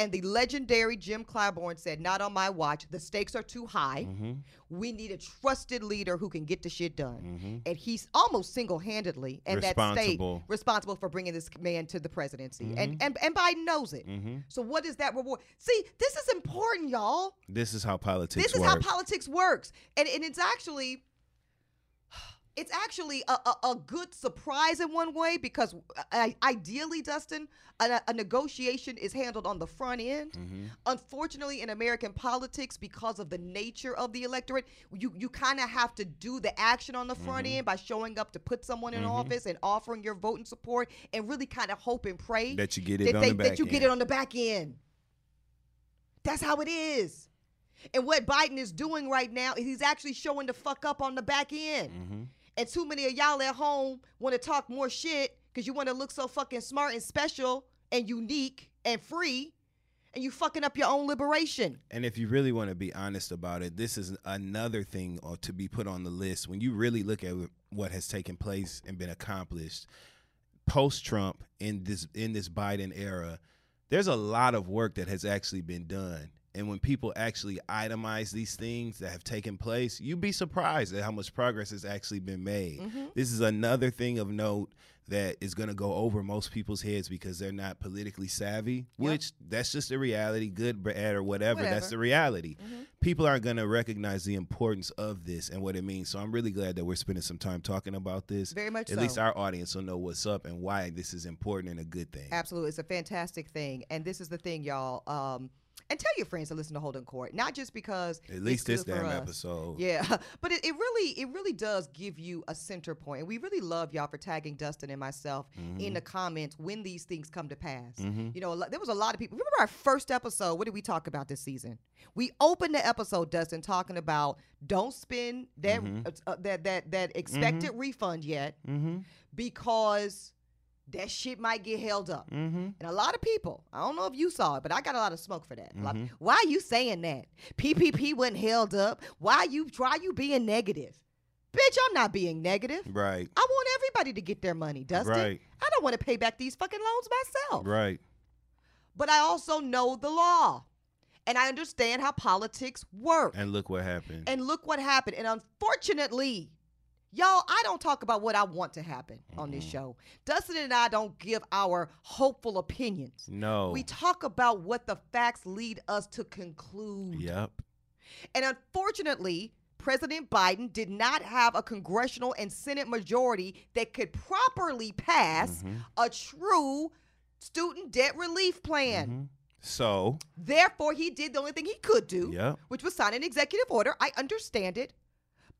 And the legendary Jim Clyburn said, "Not on my watch. The stakes are too high. Mm-hmm. We need a trusted leader who can get the shit done." Mm-hmm. And he's almost single-handedly and that state Responsible. for bringing this man to the presidency. And, mm-hmm. and and Biden knows it. Mm-hmm. So what is that reward? See, this is important, y'all. This is how politics This is work. how politics works, and and it's actually. It's actually a, a, a good surprise in one way because uh, ideally, Dustin, a, a negotiation is handled on the front end. Mm-hmm. Unfortunately, in American politics, because of the nature of the electorate, you you kind of have to do the action on the front Mm-hmm. end by showing up to put someone in office and offering your vote and support, and really kind of hope and pray That you get it that, on they, the back that you get it on the back end. That's how it is. And what Biden is doing right now is he's actually showing the fuck up on the back end. And too many of y'all at home want to talk more shit because you want to look so fucking smart and special and unique and free, and you fucking up your own liberation. And if you really want to be honest about it, this is another thing or to be put on the list. When you really look at what has taken place and been accomplished post Trump in this in this Biden era, there's a lot of work that has actually been done. And when people actually itemize these things that have taken place, you'd be surprised at how much progress has actually been made. Mm-hmm. This is another thing of note that is going to go over most people's heads because they're not politically savvy, which that's just the reality, good, bad, or whatever. That's the reality. Mm-hmm. People aren't going to recognize the importance of this and what it means. So I'm really glad that we're spending some time talking about this. Very much At so. least our audience will know what's up and why this is important and a good thing. Absolutely, it's a fantastic thing, and this is the thing, y'all. Um, and tell your friends to listen to Holding Court, not just because At least it's this damn us. episode. Yeah, but it, it really it really does give you a center point. And we really love y'all for tagging Dustin and myself Mm-hmm. in the comments when these things come to pass. You know, there was a lot of people. Remember our first episode? What did we talk about this season? We opened the episode, Dustin, talking about don't spend that Mm-hmm. uh, that that that expected refund yet Mm-hmm. because that shit might get held up. Mm-hmm. And a lot of people, I don't know if you saw it, but I got a lot of smoke for that. Mm-hmm. why are you saying that? PPP wasn't held up. Why you why you being negative? Bitch, I'm not being negative. Right. I want everybody to get their money, Dustin. Right. I don't want to pay back these fucking loans myself. Right. But I also know the law. And I understand how politics work. And look what happened. And look what happened. And unfortunately, y'all, I don't talk about what I want to happen on this show. Dustin and I don't give our hopeful opinions. no. We talk about what the facts lead us to conclude. Yep. And unfortunately, President Biden did not have a congressional and Senate majority that could properly pass Mm-hmm. a true student debt relief plan. Mm-hmm. So, Therefore, he did the only thing he could do, Yep. which was sign an executive order. I understand it.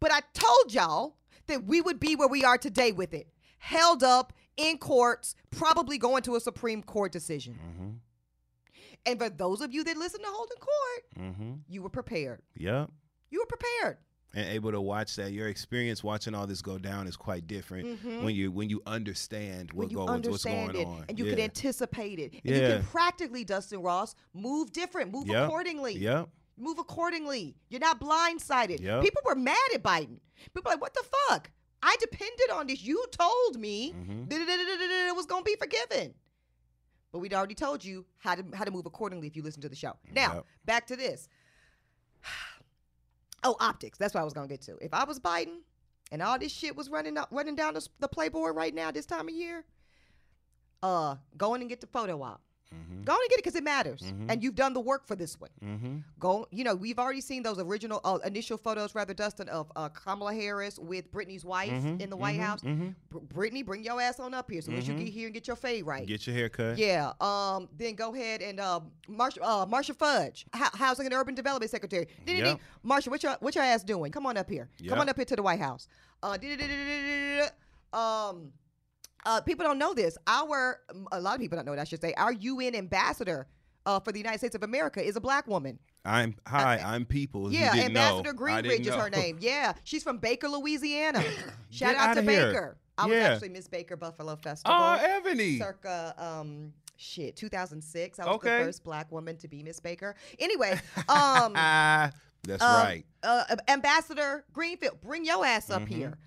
But I told y'all that we would be where we are today with it. Held up in courts, probably going to a Supreme Court decision. mm-hmm. And for those of you that listen to Holding Court, Mm-hmm. you were prepared. Yep. You were prepared. and able to watch that. Your experience watching all this go down is quite different when you when you understand what when you goes what's going it on. and you yeah. can anticipate it and you can practically dustin ross move different move Yep. accordingly Yep. Move accordingly. You're not blindsided. Yep. people were mad at biden. People like what the fuck? I depended on this. You told me Mhm. that it was going to be forgiven. But we'd already told you how to how to move accordingly if you listen to the show. Now Yep. back to this. Oh optics. That's what i was going to get to. If i was biden and all this shit was running up, running down the, the playboy right now this time of year uh going in and get the photo op Mhm. go in and get it because it matters Mhm. and you've done the work for this one Mm-hmm. go you know we've already seen those original uh, initial photos rather dustin of uh, kamala harris with brittney's wife Mhm, in the white mhm, house mhm. Br- brittney bring your ass on up here so once you get here and get your fade right Get your hair cut. yeah. Um. Then go ahead and uh, Marcia, uh, Marcia Fudge, Ho- Housing and Urban Development Secretary. Yep. Marcia, what your what your ass doing? Come on up here. Yep. Come on up here to the White House. Uh. Um. Uh. People don't know this. Our a lot of people don't know that. I should say our UN ambassador. Uh, for the United States of America is a black woman. I'm hi. I'm people. who Yeah, didn't know. Ambassador I Greenridge is her name. Yeah, she's from Baker, Louisiana. Shout out to here. Baker. I was actually Miss Baker Buffalo Festival Oh, Ebony. circa um shit 2006 i was Okay. the first black woman to be miss baker anyway um Ah, that's um, right. uh, ambassador greenfield bring your ass up Mhm. here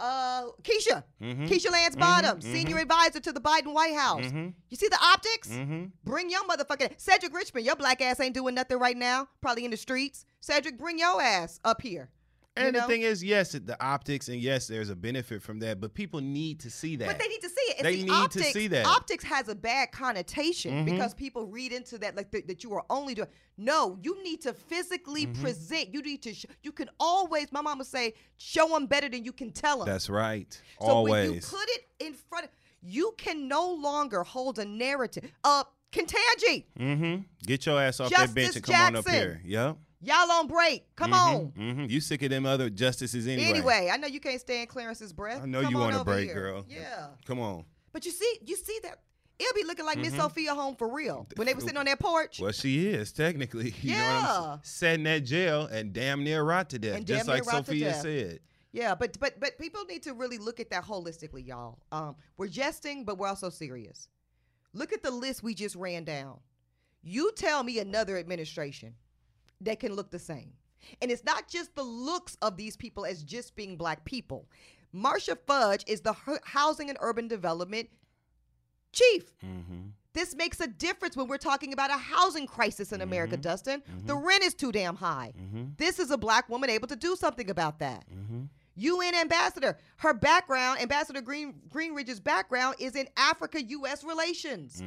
uh keisha Mhm. keisha lance Mhm, bottoms mhm. senior advisor to the biden white house Mhm. you see the optics Mm-hmm. bring your motherfucking cedric richmond your black ass ain't doing nothing right now probably in the streets cedric bring your ass up here And know? the thing is, yes, the optics, and yes, there's a benefit from that, but people need to see that. But they need to see it. And They see, need to see that. Optics has a bad connotation Mhm. because people read into that like th- that you are only doing. No, you need to physically Mm-hmm. present. You need to. Sh- you can always. My mama say, show them better than you can tell them. That's right. so Always. when you put it in front, of, you can no longer hold a narrative. Uh, Ketanji, mm-hmm. Get your ass off that bench and come on up here. Yep. Y'all on break. Come on. Mm-hmm. You sick of them other justices anyway. Anyway, I know you can't stand Clarence's breath. I know Come you want a break, here. girl. Yeah. Come on. But you see, you see that it'll be looking like Miss Mhm. Sofia home for real when they were sitting on that porch. Well, she is technically. You know what I'm Yeah. saying? That jail and damn near rot to death, And just like Sofia death. said. Yeah, but but but people need to really look at that holistically, y'all. Um, we're jesting, but we're also serious. Look at the list we just ran down. You tell me another administration that can look the same. And it's not just the looks of these people as just being black people. Marcia Fudge is the Housing and Urban Development chief. Mm-hmm. This makes a difference when we're talking about a housing crisis in America, mm-hmm. Dustin. Mm-hmm. The rent is too damn high. Mm-hmm. This is a black woman able to do something about that. UN ambassador, her background, Ambassador Green Greenridge's background is in Africa U.S. relations.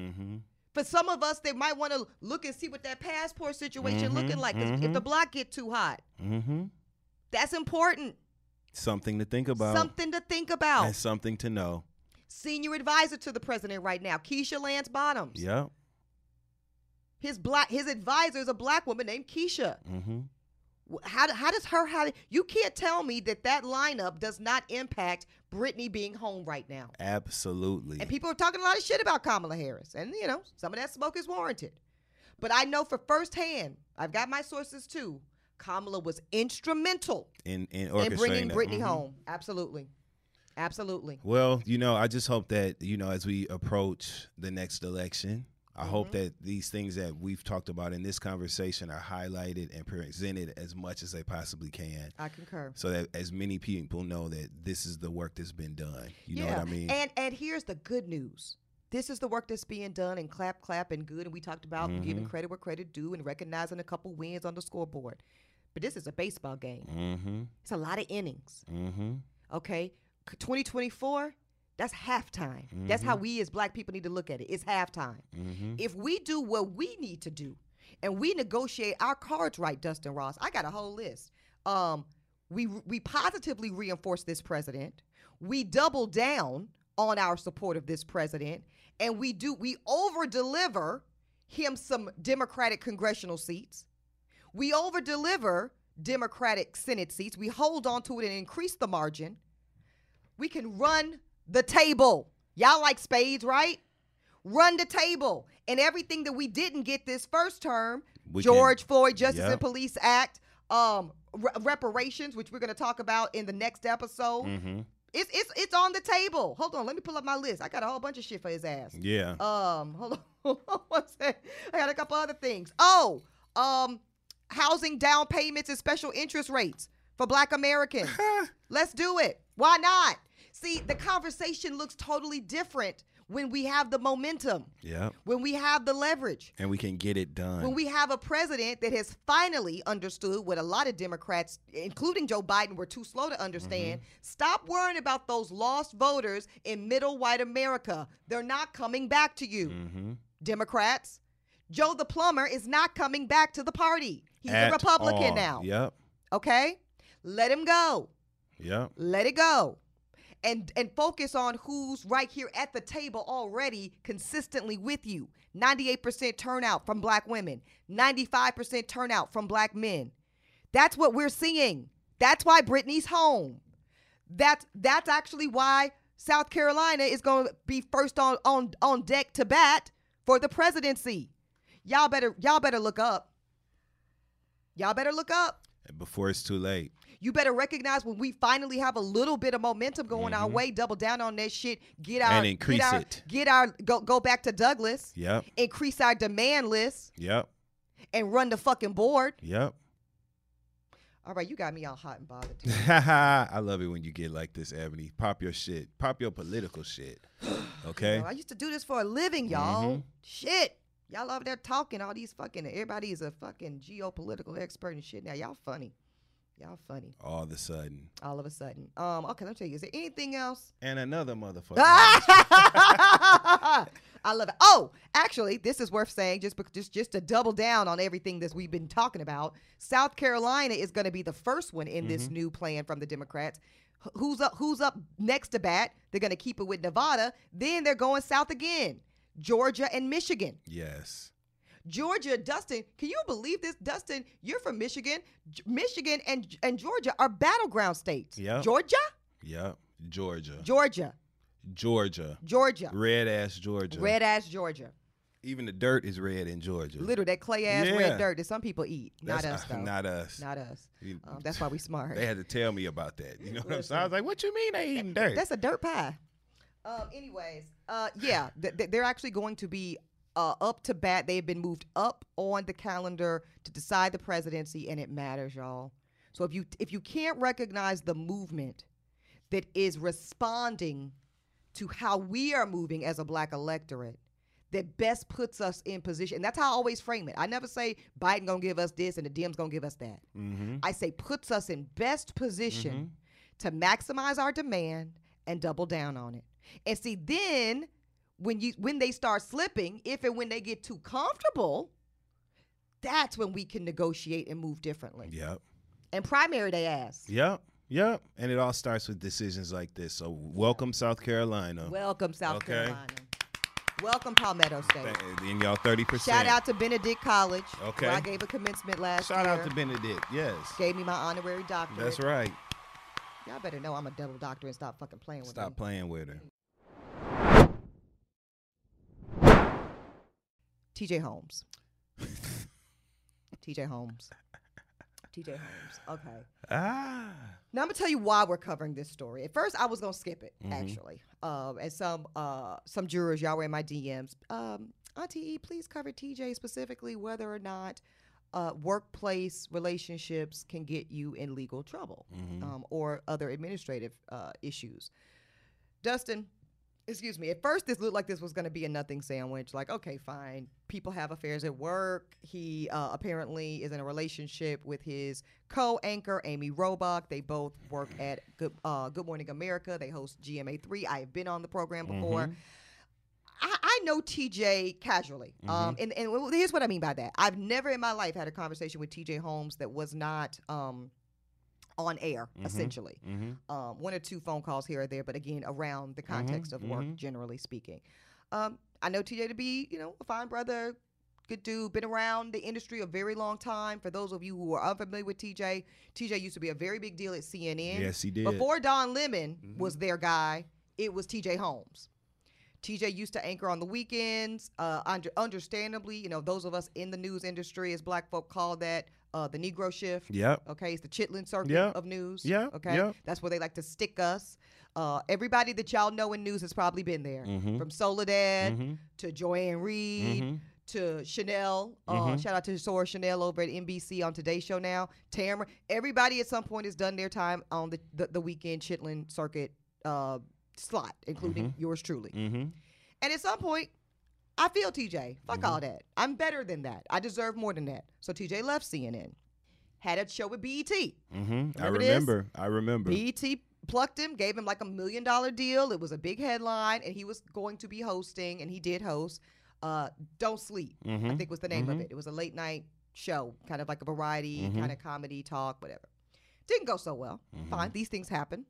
Mm-hmm. For some of us, they might want to look and see what that passport situation looking like. 'cause If the block get too hot, Mm-hmm. that's important. Something to think about. Something to think about. And something to know. Senior advisor to the president right now, Keisha Lance Bottoms. yeah His black his advisor is a black woman named Keisha. Mm-hmm. How, how does her how you can't tell me that that lineup does not impact Brittney being home right now. Absolutely. And people are talking a lot of shit about Kamala Harris, and you know some of that smoke is warranted. But I know for firsthand, I've got my sources too. Kamala was instrumental in in, in bringing. Brittney Mhm. home. Absolutely, absolutely. Well, you know, I just hope that, you know, as we approach the next election, I hope Mm-hmm. that these things that we've talked about in this conversation are highlighted and presented as much as they possibly can. I concur. So that as many people know that this is the work that's been done. You know what I mean? And and here's the good news. This is the work that's being done and clap, clap, and good. And we talked about Mm-hmm. giving credit where credit due and recognizing a couple wins on the scoreboard. But this is a baseball game. mm-hmm. It's a lot of innings. Mm-hmm. Okay, 2024. That's halftime. That's how we as black people need to look at it. It's halftime. Mm-hmm. If we do what we need to do, and we negotiate our cards right, Dustin Ross, I got a whole list. Um, we we positively reinforce this president. We double down on our support of this president, and we do we over deliver him some Democratic congressional seats. We over deliver Democratic Senate seats. We hold on to it and increase the margin. We can run the table. Y'all like spades, right? Run the table. And everything that we didn't get this first term, We can- George Floyd Justice and Police Act, um, re- reparations, which we're going to talk about in the next episode. Mm-hmm. It's it's it's on the table. Hold on, let me pull up my list. I got a whole bunch of shit for his ass. Yeah. Um, hold on. What's that? I got a couple other things. Oh, um, housing down payments and special interest rates for Black Americans. Let's do it. Why not? See, the conversation looks totally different when we have the momentum, Yep. when we have the leverage. And we can get it done. When we have a president that has finally understood what a lot of Democrats, including Joe Biden, were too slow to understand. Stop worrying about those lost voters in middle white America. They're not coming back to you, mm-hmm. Democrats. Joe the plumber is not coming back to the party. He's At a Republican all. now. Yep. Okay? Let him go. Yep. Let it go. And and focus on who's right here at the table already consistently with you. 98% turnout from black women, 95% turnout from black men. That's what we're seeing. That's why Brittney's home. That's that's actually why South Carolina is going to be first on on on deck to bat for the presidency. Y'all better y'all better look up. Y'all better look up. Before it's too late. You better recognize when we finally have a little bit of momentum going our way, double down on that shit. Get our Mm-hmm. And increase get our, it. Get our go go back to Douglass. Yep. Increase our demand list Yep. and run the fucking board. Yep. All right, you got me all hot and bothered. too. I love it when you get like this, Ebony. Pop your shit. Pop your political shit. Okay. You know, I used to do this for a living, y'all. Shit. Y'all over there talking all these fucking everybody is a fucking geopolitical expert and shit. Now y'all funny. Y'all funny. All of a sudden. All of a sudden. Um, okay, let me tell you, is there anything else? And another motherfucker. I love it. Oh, actually, this is worth saying just just just to double down on everything that we've been talking about. South Carolina is going to be the first one in this new plan from the Democrats. Who's up? Who's up next to bat? They're going to keep it with Nevada. Then they're going south again. Georgia and Michigan. yes. Georgia, Dustin, can you believe this? Dustin, you're from Michigan. Michigan and and Georgia are battleground states. Yeah. Georgia, Yeah. Georgia. Georgia, Georgia. Georgia. Red ass Georgia. Red ass Georgia. Even the dirt is red in Georgia. Literally, that clay ass Yeah. red dirt that some people eat. That's not us, though. Not us. Not us. Um, that's why we smart. They had to tell me about that. You know what I'm saying? I was like, "What you mean they eating dirt?" That's a dirt pie. Um, anyways, uh, yeah, th- th- they're actually going to be uh, up to bat. They've been moved up on the calendar to decide the presidency, and it matters, y'all. So if you if you can't recognize the movement that is responding to how we are moving as a black electorate, that best puts us in position. And that's how I always frame it. I never say Biden gonna give us this and the Dems gonna give us that. mm-hmm. I say puts us in best position to maximize our demand and double down on it. And see, then when you when they start slipping, if and when they get too comfortable, that's when we can negotiate and move differently. Yep. And primary they ask. Yep. Yep. And it all starts with decisions like this. So welcome South Carolina. Welcome, South Okay. Carolina. Welcome, Palmetto State. And y'all thirty percent. Shout out to Benedict College. Okay. I gave a commencement last Shout year. out to Benedict. Yes. Gave me my honorary doctorate. That's right. Y'all better know I'm a double doctor and stop fucking playing with me. Stop playing with her. TJ Holmes. TJ Holmes. TJ Holmes. Okay. Ah. Now I'm gonna tell you why we're covering this story. At first, I was gonna skip it Mhm. actually, um, and some uh, some jurors y'all were in my DMs. Um, Auntie E, please cover TJ specifically whether or not uh, workplace relationships can get you in legal trouble Mhm. um, or other administrative uh, issues. Dustin, excuse me. At first, this looked like this was going to be a nothing sandwich. Like, okay, fine. People have affairs at work. He uh, apparently is in a relationship with his co-anchor Amy Robach. They both work at Good, uh, Good Morning America. They host GMA3. I have been on the program before. Mhm. I, I know TJ casually. Um, and, and here's what I mean by that. I've never in my life had a conversation with TJ Holmes that was not um, on air, Mhm. essentially. Mhm. Um, one or two phone calls here or there, but again, around the context of work, mhm. generally speaking. Um, I know TJ to be, you know, a fine brother, good dude, been around the industry a very long time. For those of you who are unfamiliar with TJ, TJ used to be a very big deal at CNN. Yes, he did. Before Don Lemon Mhm. was their guy, it was TJ Holmes. TJ used to anchor on the weekends. Uh, under, understandably, you know, those of us in the news industry, as black folk call that, uh, the Negro shift. Yep. Okay, it's the Chitlin circuit Yeah. of news. Yeah, Okay, yeah. that's where they like to stick us. Uh, everybody that y'all know in news has probably been there, Mhm. from Soledad Mhm. to Joy-Ann Reid Mhm. to Chanel. Uh, Mhm. Shout out to Sora Chanel over at NBC on Today Show now. Tamron. Everybody at some point has done their time on the the, the weekend Chitlin circuit uh, slot, including Mm-hmm. yours truly. Mhm. And at some point, I feel TJ. Fuck Mm-hmm. all that. I'm better than that. I deserve more than that. So TJ left CNN. Had a show with BET. Mhm. I Remember this? remember. I remember. BET plucked him, gave him like a million dollar deal. It was a big headline, and he was going to be hosting, and he did host. Uh, Don't Sleep, I Mhm. think was the name of Mhm. it. It was a late night show, kind of like a variety, Mhm. kind of comedy talk, whatever. Didn't go so well. Mm-hmm. Fine, these things happen.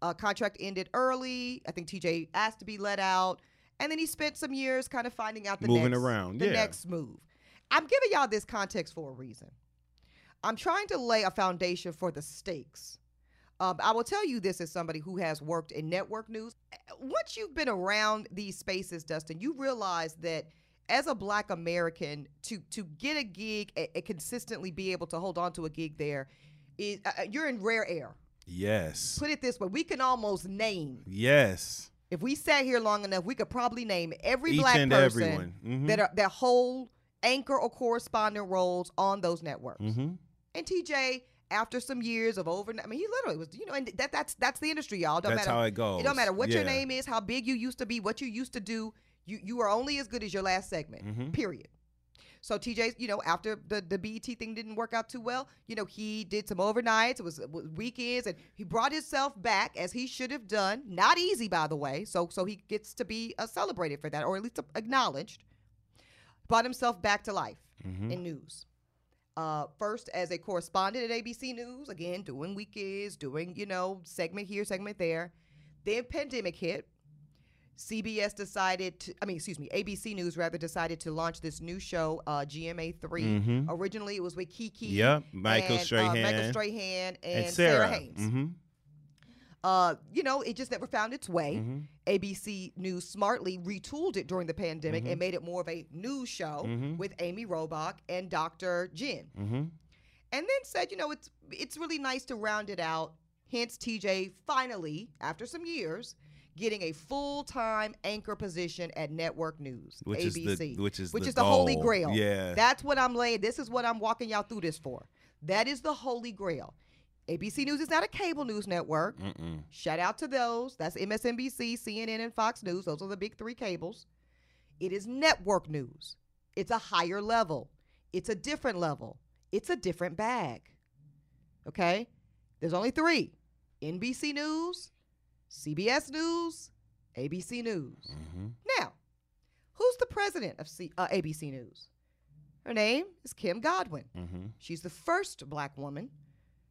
Uh, contract ended early. I think TJ asked to be let out, and then he spent some years kind of finding out the Moving next, around, the yeah. next move. I'm giving y'all this context for a reason. I'm trying to lay a foundation for the stakes. Um, I will tell you this as somebody who has worked in network news. Once you've been around these spaces, Dustin, you realize that as a Black American, to to get a gig and, and consistently be able to hold on to a gig there, is uh, uh, you're in rare air. Yes. Put it this way: we can almost name. Yes. If we sat here long enough, we could probably name every Each black person everyone. Mhm. that are that hold anchor or correspondent roles on those networks. Mhm. And TJ, after some years of over, I mean, he literally was, you know, and that that's that's the industry, y'all. Don't That's matter, how it goes. It don't matter what your name is, how big you used to be, what you used to do. You you are only as good as your last segment. Mhm. Period. So TJ, you know, after the the BET thing didn't work out too well, you know, he did some overnights, it was, it was weekends, and he brought himself back as he should have done. Not easy, by the way. So so he gets to be uh, celebrated for that, or at least acknowledged. Brought himself back to life Mhm. in news. Uh, first as a correspondent at ABC News, again doing weekends, doing you know segment here, segment there. Then pandemic hit. CBS decided to, I mean, excuse me, ABC News rather decided to launch this new show, uh, GMA 3 Mhm. Originally, it was with Keke. Yep. Michael and, Strahan. Uh, Michael Strahan and, and Sarah, Sarah. Haines. Mhm. Uh, you know, it just never found its way. Mm-hmm. ABC News smartly retooled it during the pandemic and made it more of a news show Mhm. with Amy Robach and Dr. Jen. Mm-hmm. And then said, you know, it's it's really nice to round it out. Hence, TJ finally, after some years, getting a full time anchor position at Network News, Which ABC, is the which is which the is the holy grail. Yeah. That's what I'm laying. This is what I'm walking y'all through this for. That is the holy grail. ABC News is not a cable news network. Mm-mm. Shout out to those. That's MSNBC, CNN, and Fox News. Those are the big three cables. It is network news. It's a higher level. It's a different level. It's a different bag. Okay? There's only three NBC News, CBS News, ABC News. Mm-hmm. Now, who's the president of C- uh, ABC News? Her name is Kim Godwin. Mm-hmm. She's the first black woman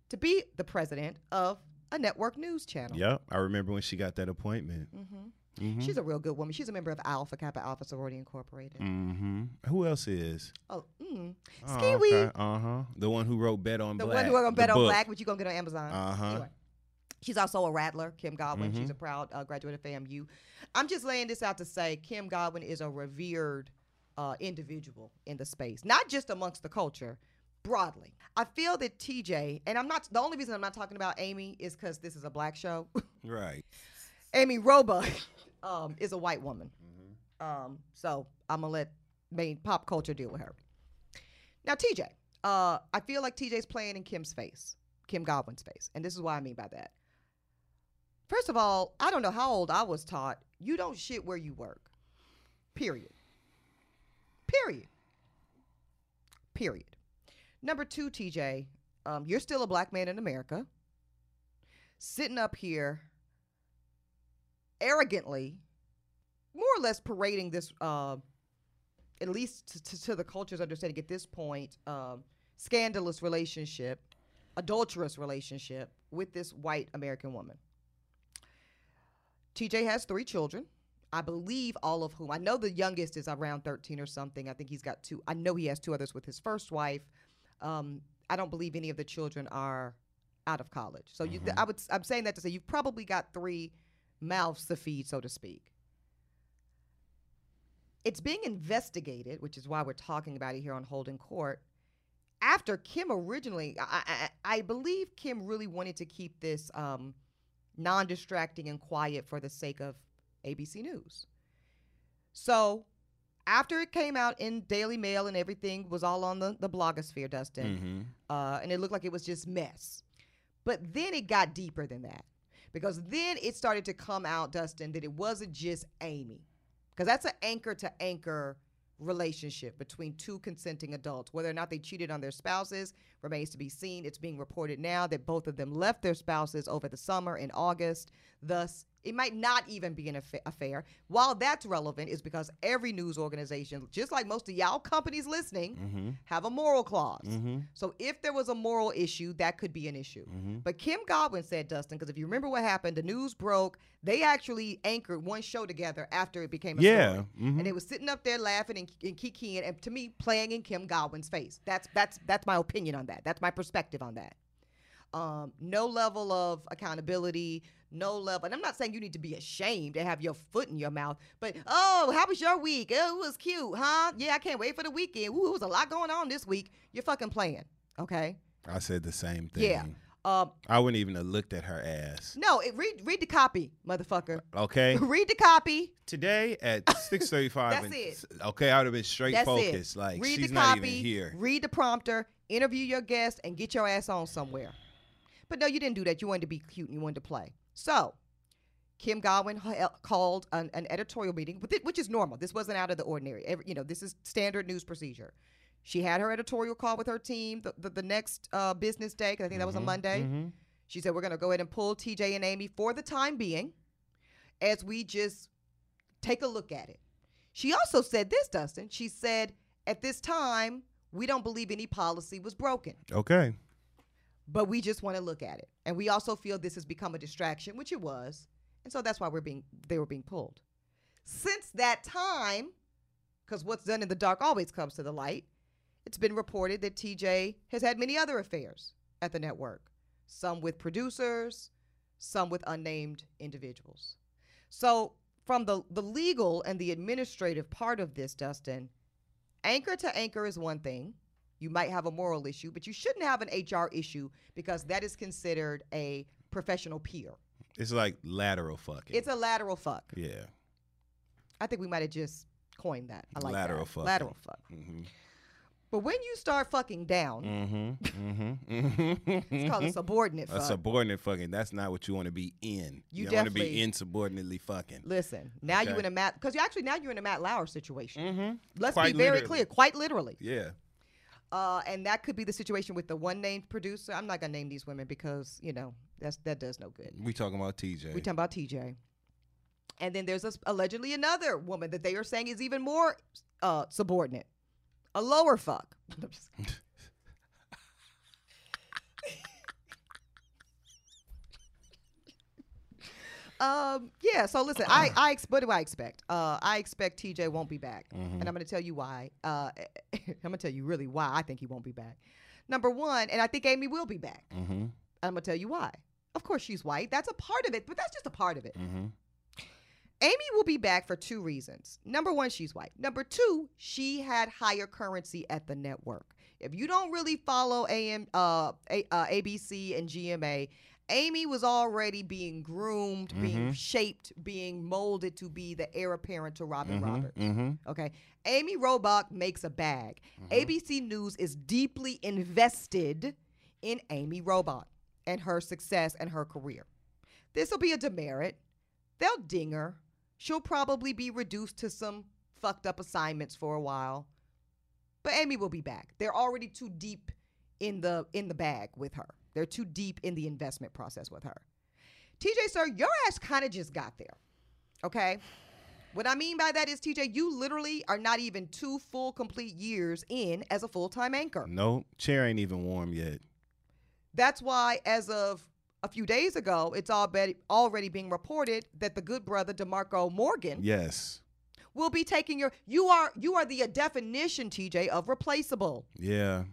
to be the president of a network news channel. Yep. I remember when she got that appointment. hmm Mm-hmm. She's a real good woman. She's a member of Alpha Kappa Alpha Sorority Incorporated. Mm-hmm. Who else is? Oh, mm. Oh, okay. Uh-huh. The one who wrote Bet on the Black. The one who gonna bet on book. black, which you're gonna get on Amazon. Uh-huh. Anyway, she's also a rattler, Kim Godwin. She's Mhm. a proud uh, graduate of FAMU. I'm just laying this out to say Kim Godwin is a revered uh, individual in the space, not just amongst the culture, broadly. I feel that TJ, and I'm not the only reason I'm not talking about Amy is because this is a black show. Right. Amy Robach um, is a white woman. Um, so I'm gonna let main pop culture deal with her. Now, TJ, uh, I feel like TJ's playing in Kim's face, Kim Godwin's face, and this is what I mean by that. First of all, I don't know how old I was taught. You don't shit where you work. Period. Period. Period. Number two, TJ, um, you're still a black man in America, sitting up here arrogantly, more or less parading this, uh, at least to, to, the culture's understanding at this point, um, scandalous relationship, adulterous relationship with this white American woman. TJ has three children. I believe all of whom I know the youngest is around 13 or something. I think he's got two. I know he has two others with his first wife. Um, I don't believe any of the children are out of college. So you, I would, I'm saying that to say you've probably got three mouths to feed, so to speak. It's being investigated, which is why we're talking about it here on Holding Court. After Kim originally, I, I, I believe Kim really wanted to keep this um, non distracting and quiet for the sake of ABC News. So after it came out in Daily Mail and everything was all on the, the blogosphere, Dustin, Mm-hmm. uh, and it looked like it was just mess. But then it got deeper than that because then it started to come out, Dustin, that it wasn't just Amy, because that's an anchor to anchor relationship between two consenting adults. Whether or not they cheated on their spouses remains to be seen. It's being reported now that both of them left their spouses over the summer in August. Thus, it might not even be an affair. While that's relevant, is because every news organization, just like most of y'all companies listening, Mm-hmm. have a moral clause. Mm-hmm. So if there was a moral issue, that could be an issue. Mm-hmm. But Kim Godwin said, Dustin, because if you remember what happened, the news broke. They actually anchored one show together after it became a Yeah. story. Mhm. And they was sitting up there laughing and, and kikiing, and to me, playing in Kim Godwin's face. That's that's that's my opinion on that. That's my perspective on that. Um, no level of accountability, no level. And I'm not saying you need to be ashamed to have your foot in your mouth, but oh, how was your week? Oh, it was cute, huh? Yeah, I can't wait for the weekend. Ooh, it was a lot going on this week. You're fucking playing, okay? I said the same thing. Yeah. Um, I wouldn't even have looked at her ass. no, it, read read the copy, motherfucker. Okay. read the copy. Today at six thirty-five. That's it. Okay, I would have been straight That's focused. it. Like read she's not even here. Read the prompter, interview your guest, and get your ass on somewhere. But no, you didn't do that. You wanted to be cute and you wanted to play. So, Kim Godwin called an, an editorial meeting, which is normal. This wasn't out of the ordinary. Every, you know, this is standard news procedure. She had her editorial call with her team the, the, the next uh, business day, because I think that was a Monday. Mhm. She said, We're going to go ahead and pull TJ and Amy for the time being as we just take a look at it. She also said this, Dustin. She said, At this time, we don't believe any policy was broken, Okay. but we just want to look at it. And we also feel this has become a distraction, which it was. And so that's why we're being they were being pulled. Since that time, because what's done in the dark always comes to the light, it's been reported that TJ has had many other affairs at the network. Some with producers, some with unnamed individuals. So, from the, the legal and the administrative part of this, Dustin, anchor to anchor is one thing. You might have a moral issue, but you shouldn't have an HR issue because that is considered a professional peer. It's like lateral fucking. It's a lateral fuck. yeah. I think we might have just coined that. I like Lateral that. fucking. Lateral fuck. Mm-hmm. But when you start fucking down, Mm-hmm. Mm-hmm. it's called a subordinate A fuck. subordinate fucking. That's not what you want to be in. You want to be insubordinately fucking. Listen, now you're in a Matt because you actually now you're in a Matt Lauer situation. Mm-hmm. Let's Quite be very literally. clear, quite literally. Yeah. Uh, and that could be the situation with the one named producer. I'm not gonna name these women because you know that's that does no good. We talking about TJ. We talking about TJ. And then there's a, allegedly another woman that they are saying is even more uh, subordinate, a lower fuck. I'm just kidding. um, yeah. So listen, I I ex- what do I expect? Uh, I expect TJ won't be back, Mm-hmm. and I'm going to tell you why. Uh, I'm going to tell you really why I think he won't be back. Number one, and I think Amy will be back. Mm-hmm. I'm gonna tell you why. Of course, she's white. That's a part of it, but that's just a part of it. Mm-hmm. Amy will be back for two reasons. Number one, she's white. Number two, she had higher currency at the network. If you don't really follow AM, uh, A, uh, ABC and GMA, Amy was already being groomed, being Mhm. shaped, being molded to be the heir apparent to Robin Roberts. Mm-hmm. Okay. Amy Robach makes a bag. ABC News is deeply invested in Amy Robach and her success and her career. This will be a demerit. They'll ding her. She'll probably be reduced to some fucked up assignments for a while. But Amy will be back. They're already too deep in the in the bag with her. They're too deep in the investment process with her. TJ, sir, your ass kind of just got there. Okay? What I mean by that is, TJ, you literally are not even two full complete years in as a full time anchor. No, chair ain't even warm yet. That's why, as of a few days ago, it's already already being reported that the good brother DeMarco Morgan Yes. will be taking your. You are you are the uh, definition, TJ, of replaceable. Yeah.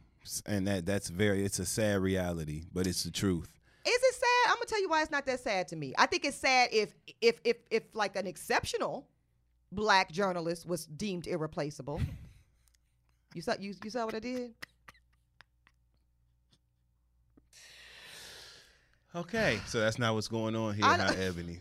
And that that's very it's a sad reality, but it's the truth. Is it sad? I'm gonna tell you why it's not that sad to me. I think it's sad if if if if like an exceptional black journalist was deemed irreplaceable. you saw you you saw what I did? Okay. So that's not what's going on here, I huh, Eboni?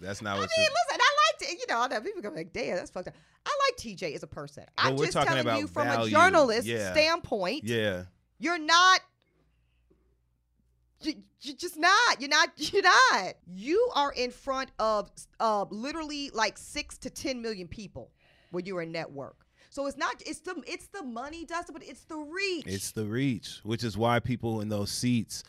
That's not I mean, listen, I liked it. You know, I know people gonna be like, damn, that's fucked up. I like TJ as a person. I'm we're just talking telling you from value. a journalist Yeah. standpoint, Yeah. you're not. You, you're just not. You're not. You're not. You are in front of uh, literally like six to ten million people when you're a network. So it's not. It's the. It's the money, Dustin, but it's the reach. It's the reach, which is why people in those seats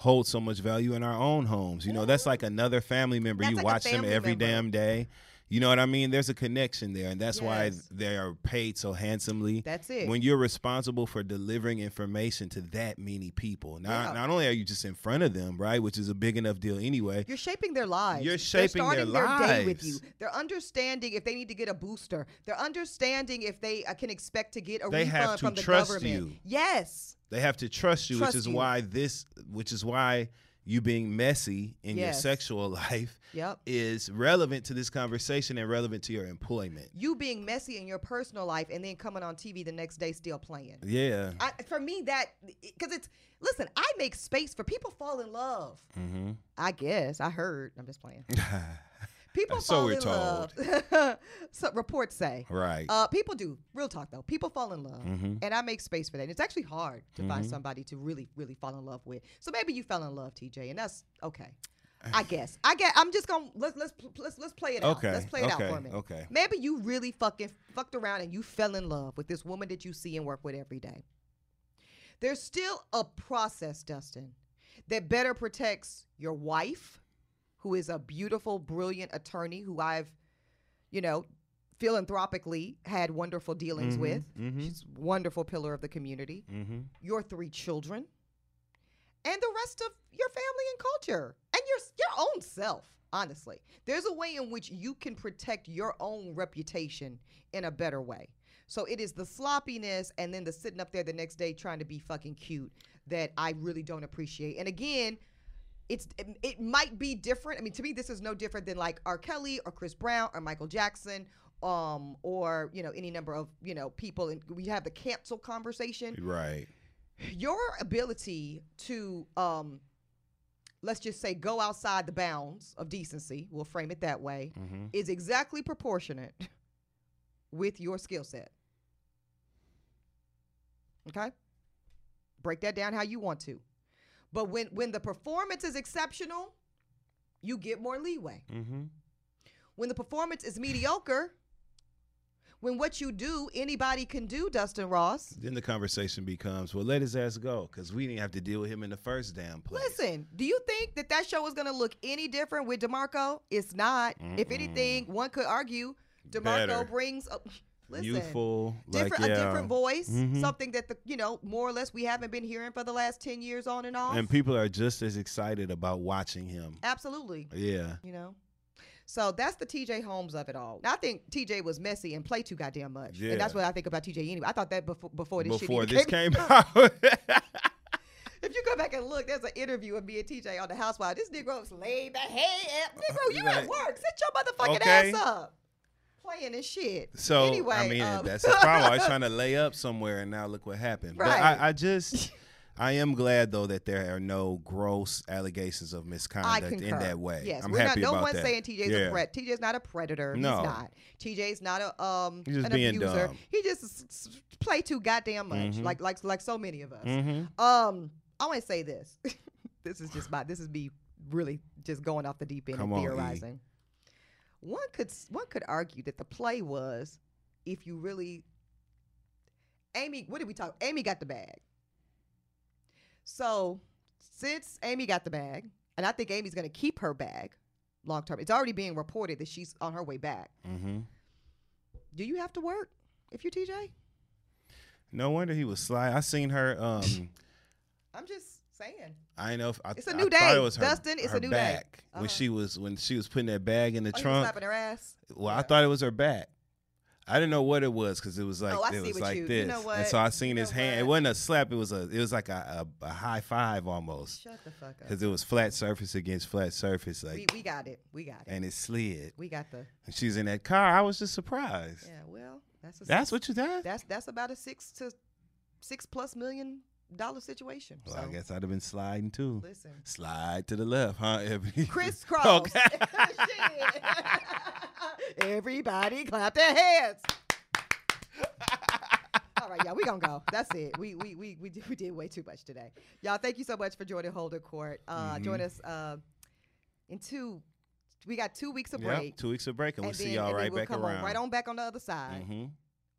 hold so much value in our own homes. You know, that's like another family member. That's you like watch them every member. damn day. You know what I mean? There's a connection there, and that's why they are paid so handsomely. That's it. When you're responsible for delivering information to that many people, not Yeah. not only are you just in front of them, right, which is a big enough deal anyway. You're shaping their lives. You're shaping their starting their, day with you. They're understanding if they need to get a booster. They're understanding if they uh, can expect to get a They have refund to from the trust government. you. Yes. They have to trust you, Trust which is you. why this, which is why you being messy in your sexual life Yep. is relevant to this conversation and relevant to your employment. You being messy in your personal life and then coming on TV the next day still playing. Yeah. I, for me, that because it's listen. I make space for people fall in love. Mm-hmm. I guess I heard. I'm just playing. People So fall we're in told. love. so reports say. right. Uh, people do. Real talk though. People fall in love, Mhm. and I make space for that. And it's actually hard to find Mhm. somebody to really, really fall in love with. So maybe you fell in love, TJ, and that's okay. I guess. I get. I'm just gonna let's let's let's let's play it out. Okay, Let's play it okay, out for a minute. okay. Maybe you really fucking fucked around and you fell in love with this woman that you see and work with every day. There's still a process, Dustin, that better protects your wife, who is a beautiful, brilliant attorney who I've, you know, philanthropically had wonderful dealings Mhm, with. mhm. She's a wonderful pillar of the community. mm-hmm. Your three children, and the rest of your family and culture, and your your own self. Honestly, there's a way in which you can protect your own reputation in a better way. So it is the sloppiness and then the sitting up there the next day trying to be fucking cute that I really don't appreciate. And again, it's it, it might be different. I mean, to me, this is no different than like R. Kelly or Chris Brown or Michael Jackson, um, or you know any number of you know people. And we have the cancel conversation. Right. Your ability to um, let's just say go outside the bounds of decency. We'll frame it that way. hmm Is exactly proportionate with your skill set. Okay? Break that down how you want to. But when when the performance is exceptional, you get more leeway. hmm When the performance is mediocre, when what you do anybody can do, Dustin Ross. Then the conversation becomes, well, let his ass go because we didn't have to deal with him in the first damn place. Listen, do you think that that show is going to look any different with DeMarco? It's not. If Mm-mm. anything, one could argue DeMarco Better. brings a, listen, Youthful, different like, a different voice, Mhm. something that the you know more or less we haven't been hearing for the last ten years on and off. And people are just as excited about watching him. Absolutely, Yeah. you know. So that's the TJ Holmes of it all. Now, I think TJ was messy and played too goddamn much, Yeah. and that's what I think about TJ anyway. I thought that before before this Before this even came out. If you go back and look, there's an interview of me and TJ on the Housewives. This Negro was laid the head. Negro, you at work. Sit your motherfucking Okay. ass up. Playing and shit. So anyway, I mean, um, that's the problem. I was trying to lay up somewhere, and now look what happened. But I, I just, I am glad though that there are no gross allegations of misconduct in that way. Yes, I'm we're happy not. No about one's that. saying TJ's yeah. a threat. TJ's not a predator. No. He's not. TJ's not a um He's just an being abuser. dumb. He just play too goddamn much, Mhm. like like like so many of us. Mm-hmm. Um, I want to say this. this is just my. This is me really just going off the deep end Come and on, E. One could one could argue that the play was, if you really, Amy. What did we talk? Amy got the bag. So, since Amy got the bag, and I think Amy's going to keep her bag long term. It's already being reported that she's on her way back. Mm-hmm. Do you have to work if you're TJ? No wonder he was sly. I seen her. Um, I'm just saying. I know. If, I, It's a new thought day, It was her, Dustin, it's a her new day. back Uh-huh. when she was when she was putting that bag in the Oh, you was trunk. slapping her ass. Well, I thought it was her back. I didn't know what it was because it was like Oh, it was like you- you this, know and so I seen You his hand. It wasn't a slap. It was a it was like a, a, a high five almost Shut the fuck up. because it was flat surface against flat surface, like we, we got it. We got it. and it slid. We got the. And she's in that car. I was just surprised. Yeah. Well, that's a. That's six, what you thought. That's that's about a six to six plus million dollar situation. Well, so I guess I'd have been sliding too. listen. Slide to the left, huh? Eboni? Crisscross. Okay. Everybody clap their hands. All right, y'all, we gonna go. That's it. We we we we did, we did way too much today, y'all. Thank you so much for joining Holding Court. Uh, Mhm. Join us uh, in two. We got two weeks of Yep, break. two weeks of break, and we'll see y'all and then we'll back around. On, right on back on the other side. hmm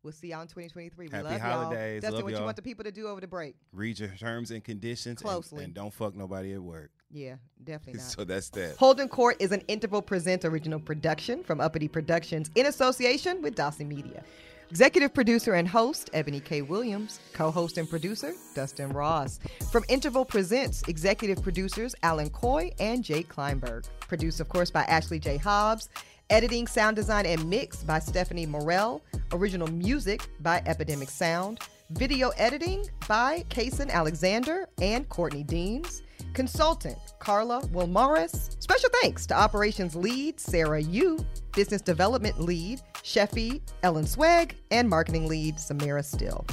We'll see y'all in 2023. We Happy love holidays. y'all. Dustin, Love what you y'all. want the people to do over the break? Read your terms and conditions and- Closely. and don't fuck nobody at work. Yeah, definitely not. so that's that. Holding Court is an Interval Presents original production from Uppity Productions in association with Dawson Media. Executive producer and host, Eboni K. Williams. Co host and producer, Dustin Ross. From Interval Presents, executive producers, Alan Coy and Jake Kleinberg. Produced, of course, by Ashley J. Hobbs. Editing, sound design, and mix by Stephanie Morell. Original music by Epidemic Sound. Video editing by Kason Alexander and Courtney Deans. Consultant Carla Wilmaris. Special thanks to Operations Lead Sarah Yu, Business Development Lead Sheffy Ellen Swag, and Marketing Lead Samira Still.